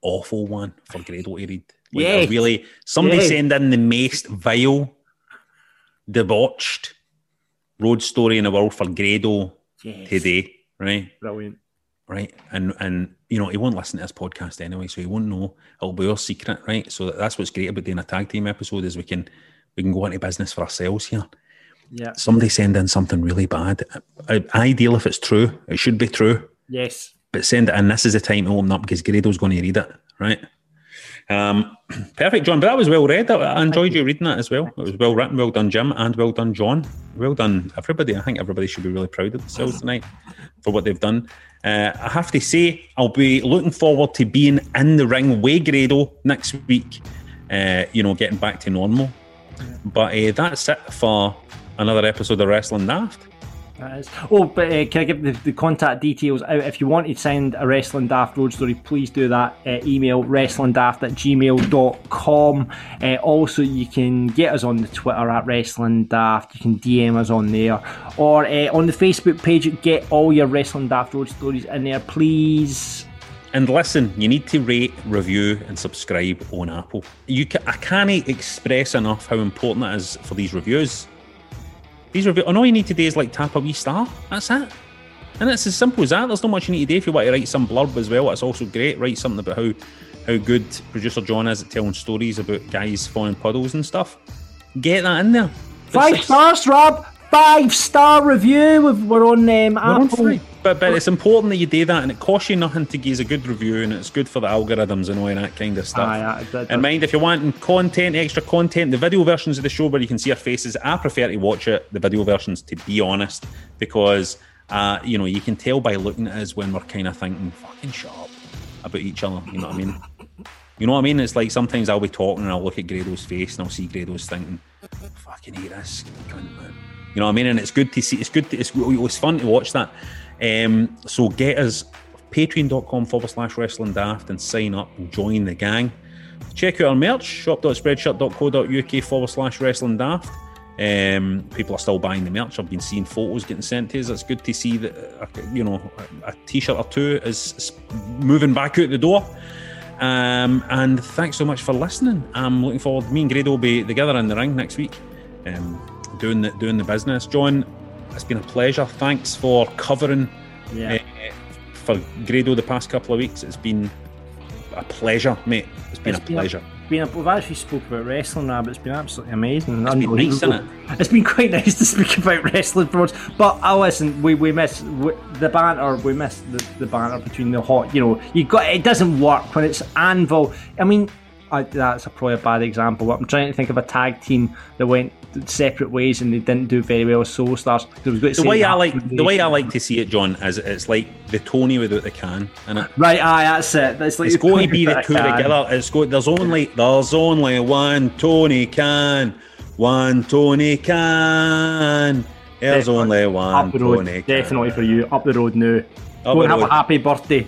Speaker 1: awful one for Grado to read. Like
Speaker 5: Yes.
Speaker 1: really, somebody
Speaker 5: Yes.
Speaker 1: send in the most vile, debauched road story in the world for Grado
Speaker 5: Yes.
Speaker 1: today, right?
Speaker 5: Brilliant.
Speaker 1: right? And and you know he won't listen to this podcast anyway, so he won't know. It'll be our secret, right? So that's what's great about doing a tag team episode is we can we can go into business for ourselves here.
Speaker 5: Yeah.
Speaker 1: Somebody send in something really bad. I- Ideal if it's true, it should be true,
Speaker 5: Yes.
Speaker 1: but send it in. This is the time to open up because Grado's going to read it, right? Um, perfect, John. But that was well read. I, enjoyed you reading that as well. It was well written. Well done, Jim, and well done, John. Well done, everybody. I think everybody should be really proud of themselves tonight for what they've done. Uh, I have to say, I'll be looking forward to being in the ring with Grado next week. Uh, you know, getting back to normal. But uh, that's it for another episode of Wrestling Daft.
Speaker 5: That is. Oh, but uh, can I give the, the contact details out? If you want to send a Wrestling Daft road story, please do that. Uh, email wrestlingdaft at gmail.com. Uh, also, you can get us on the Twitter at Wrestling Daft. You can DM us on there. Or uh, on the Facebook page, get all your Wrestling Daft road stories in there, please.
Speaker 1: And listen, you need to rate, review, and subscribe on Apple. You ca- I can't express enough how important it is for these reviews. These reviews, and all you need to do is like tap a wee star. That's it. And it's as simple as that. There's not much you need to do. If you want to write some blurb as well, it's also great. Write something about how how good producer John is at telling stories about guys falling puddles and stuff. Get that in there.
Speaker 5: Five
Speaker 1: It's-
Speaker 5: stars, Rab. Five star review. We're on um,
Speaker 1: on
Speaker 5: Apple.
Speaker 1: free. But, but it's important that you do that, and it costs you nothing to give us a good review, and it's good for the algorithms and all that kind of stuff.
Speaker 5: Aye, that-
Speaker 1: and mind if you're wanting content, extra content, the video versions of the show where you can see our faces, I prefer to watch it, the video versions, to be honest, because uh, you know you can tell by looking at us when we're kind of thinking fucking shut up about each other. You know what I mean? You know what I mean? It's like sometimes I'll be talking and I'll look at Grado's face and I'll see Grado's thinking, fucking hate this cunt, man. You know what I mean? And it's good to see. It's good. To, it's, it was fun to watch that. Um, so get us patreon.com forward slash wrestling daft and sign up and join the gang. Check out our merch, shop.spreadshirt.co.uk forward slash wrestling daft. Um, people are still buying the merch. I've been seeing photos getting sent to us. It's good to see that, uh, you know, a t shirt or two is moving back out the door. Um, and thanks so much for listening. I'm looking forward. To me and Grado will be together in the ring next week, um, doing the doing the business. John, it's been a pleasure. Thanks for covering
Speaker 5: Yeah.
Speaker 1: uh, for Grado the past couple of weeks. It's been a pleasure, mate. It's been
Speaker 5: It's
Speaker 1: a
Speaker 5: been a-
Speaker 1: pleasure.
Speaker 5: Been a, we've actually spoke about wrestling now, but it's been absolutely amazing.
Speaker 1: It's been nice, isn't
Speaker 5: It's been quite nice to speak about wrestling for once. But I listen, we, we miss we, the banter. We miss the, the banter between the hot. You know, you got it doesn't work when it's Anvil. I mean, I, that's a, probably a bad example. But I'm trying to think of a tag team that went separate ways and they didn't do very well. as Soul Stars. 'Cause it was good to
Speaker 1: The way I like the way I like to see it, John, is it's like the Tony without the can.
Speaker 5: Right, aye, that's it. That's like
Speaker 1: It's going to be the two
Speaker 5: can.
Speaker 1: together. It's go, There's only there's only one Tony Khan, one Tony Khan. There's
Speaker 5: Definitely.
Speaker 1: only one
Speaker 5: the road,
Speaker 1: Tony.
Speaker 5: definitely for you. Up the road now.
Speaker 1: Up
Speaker 5: Go and have a happy birthday.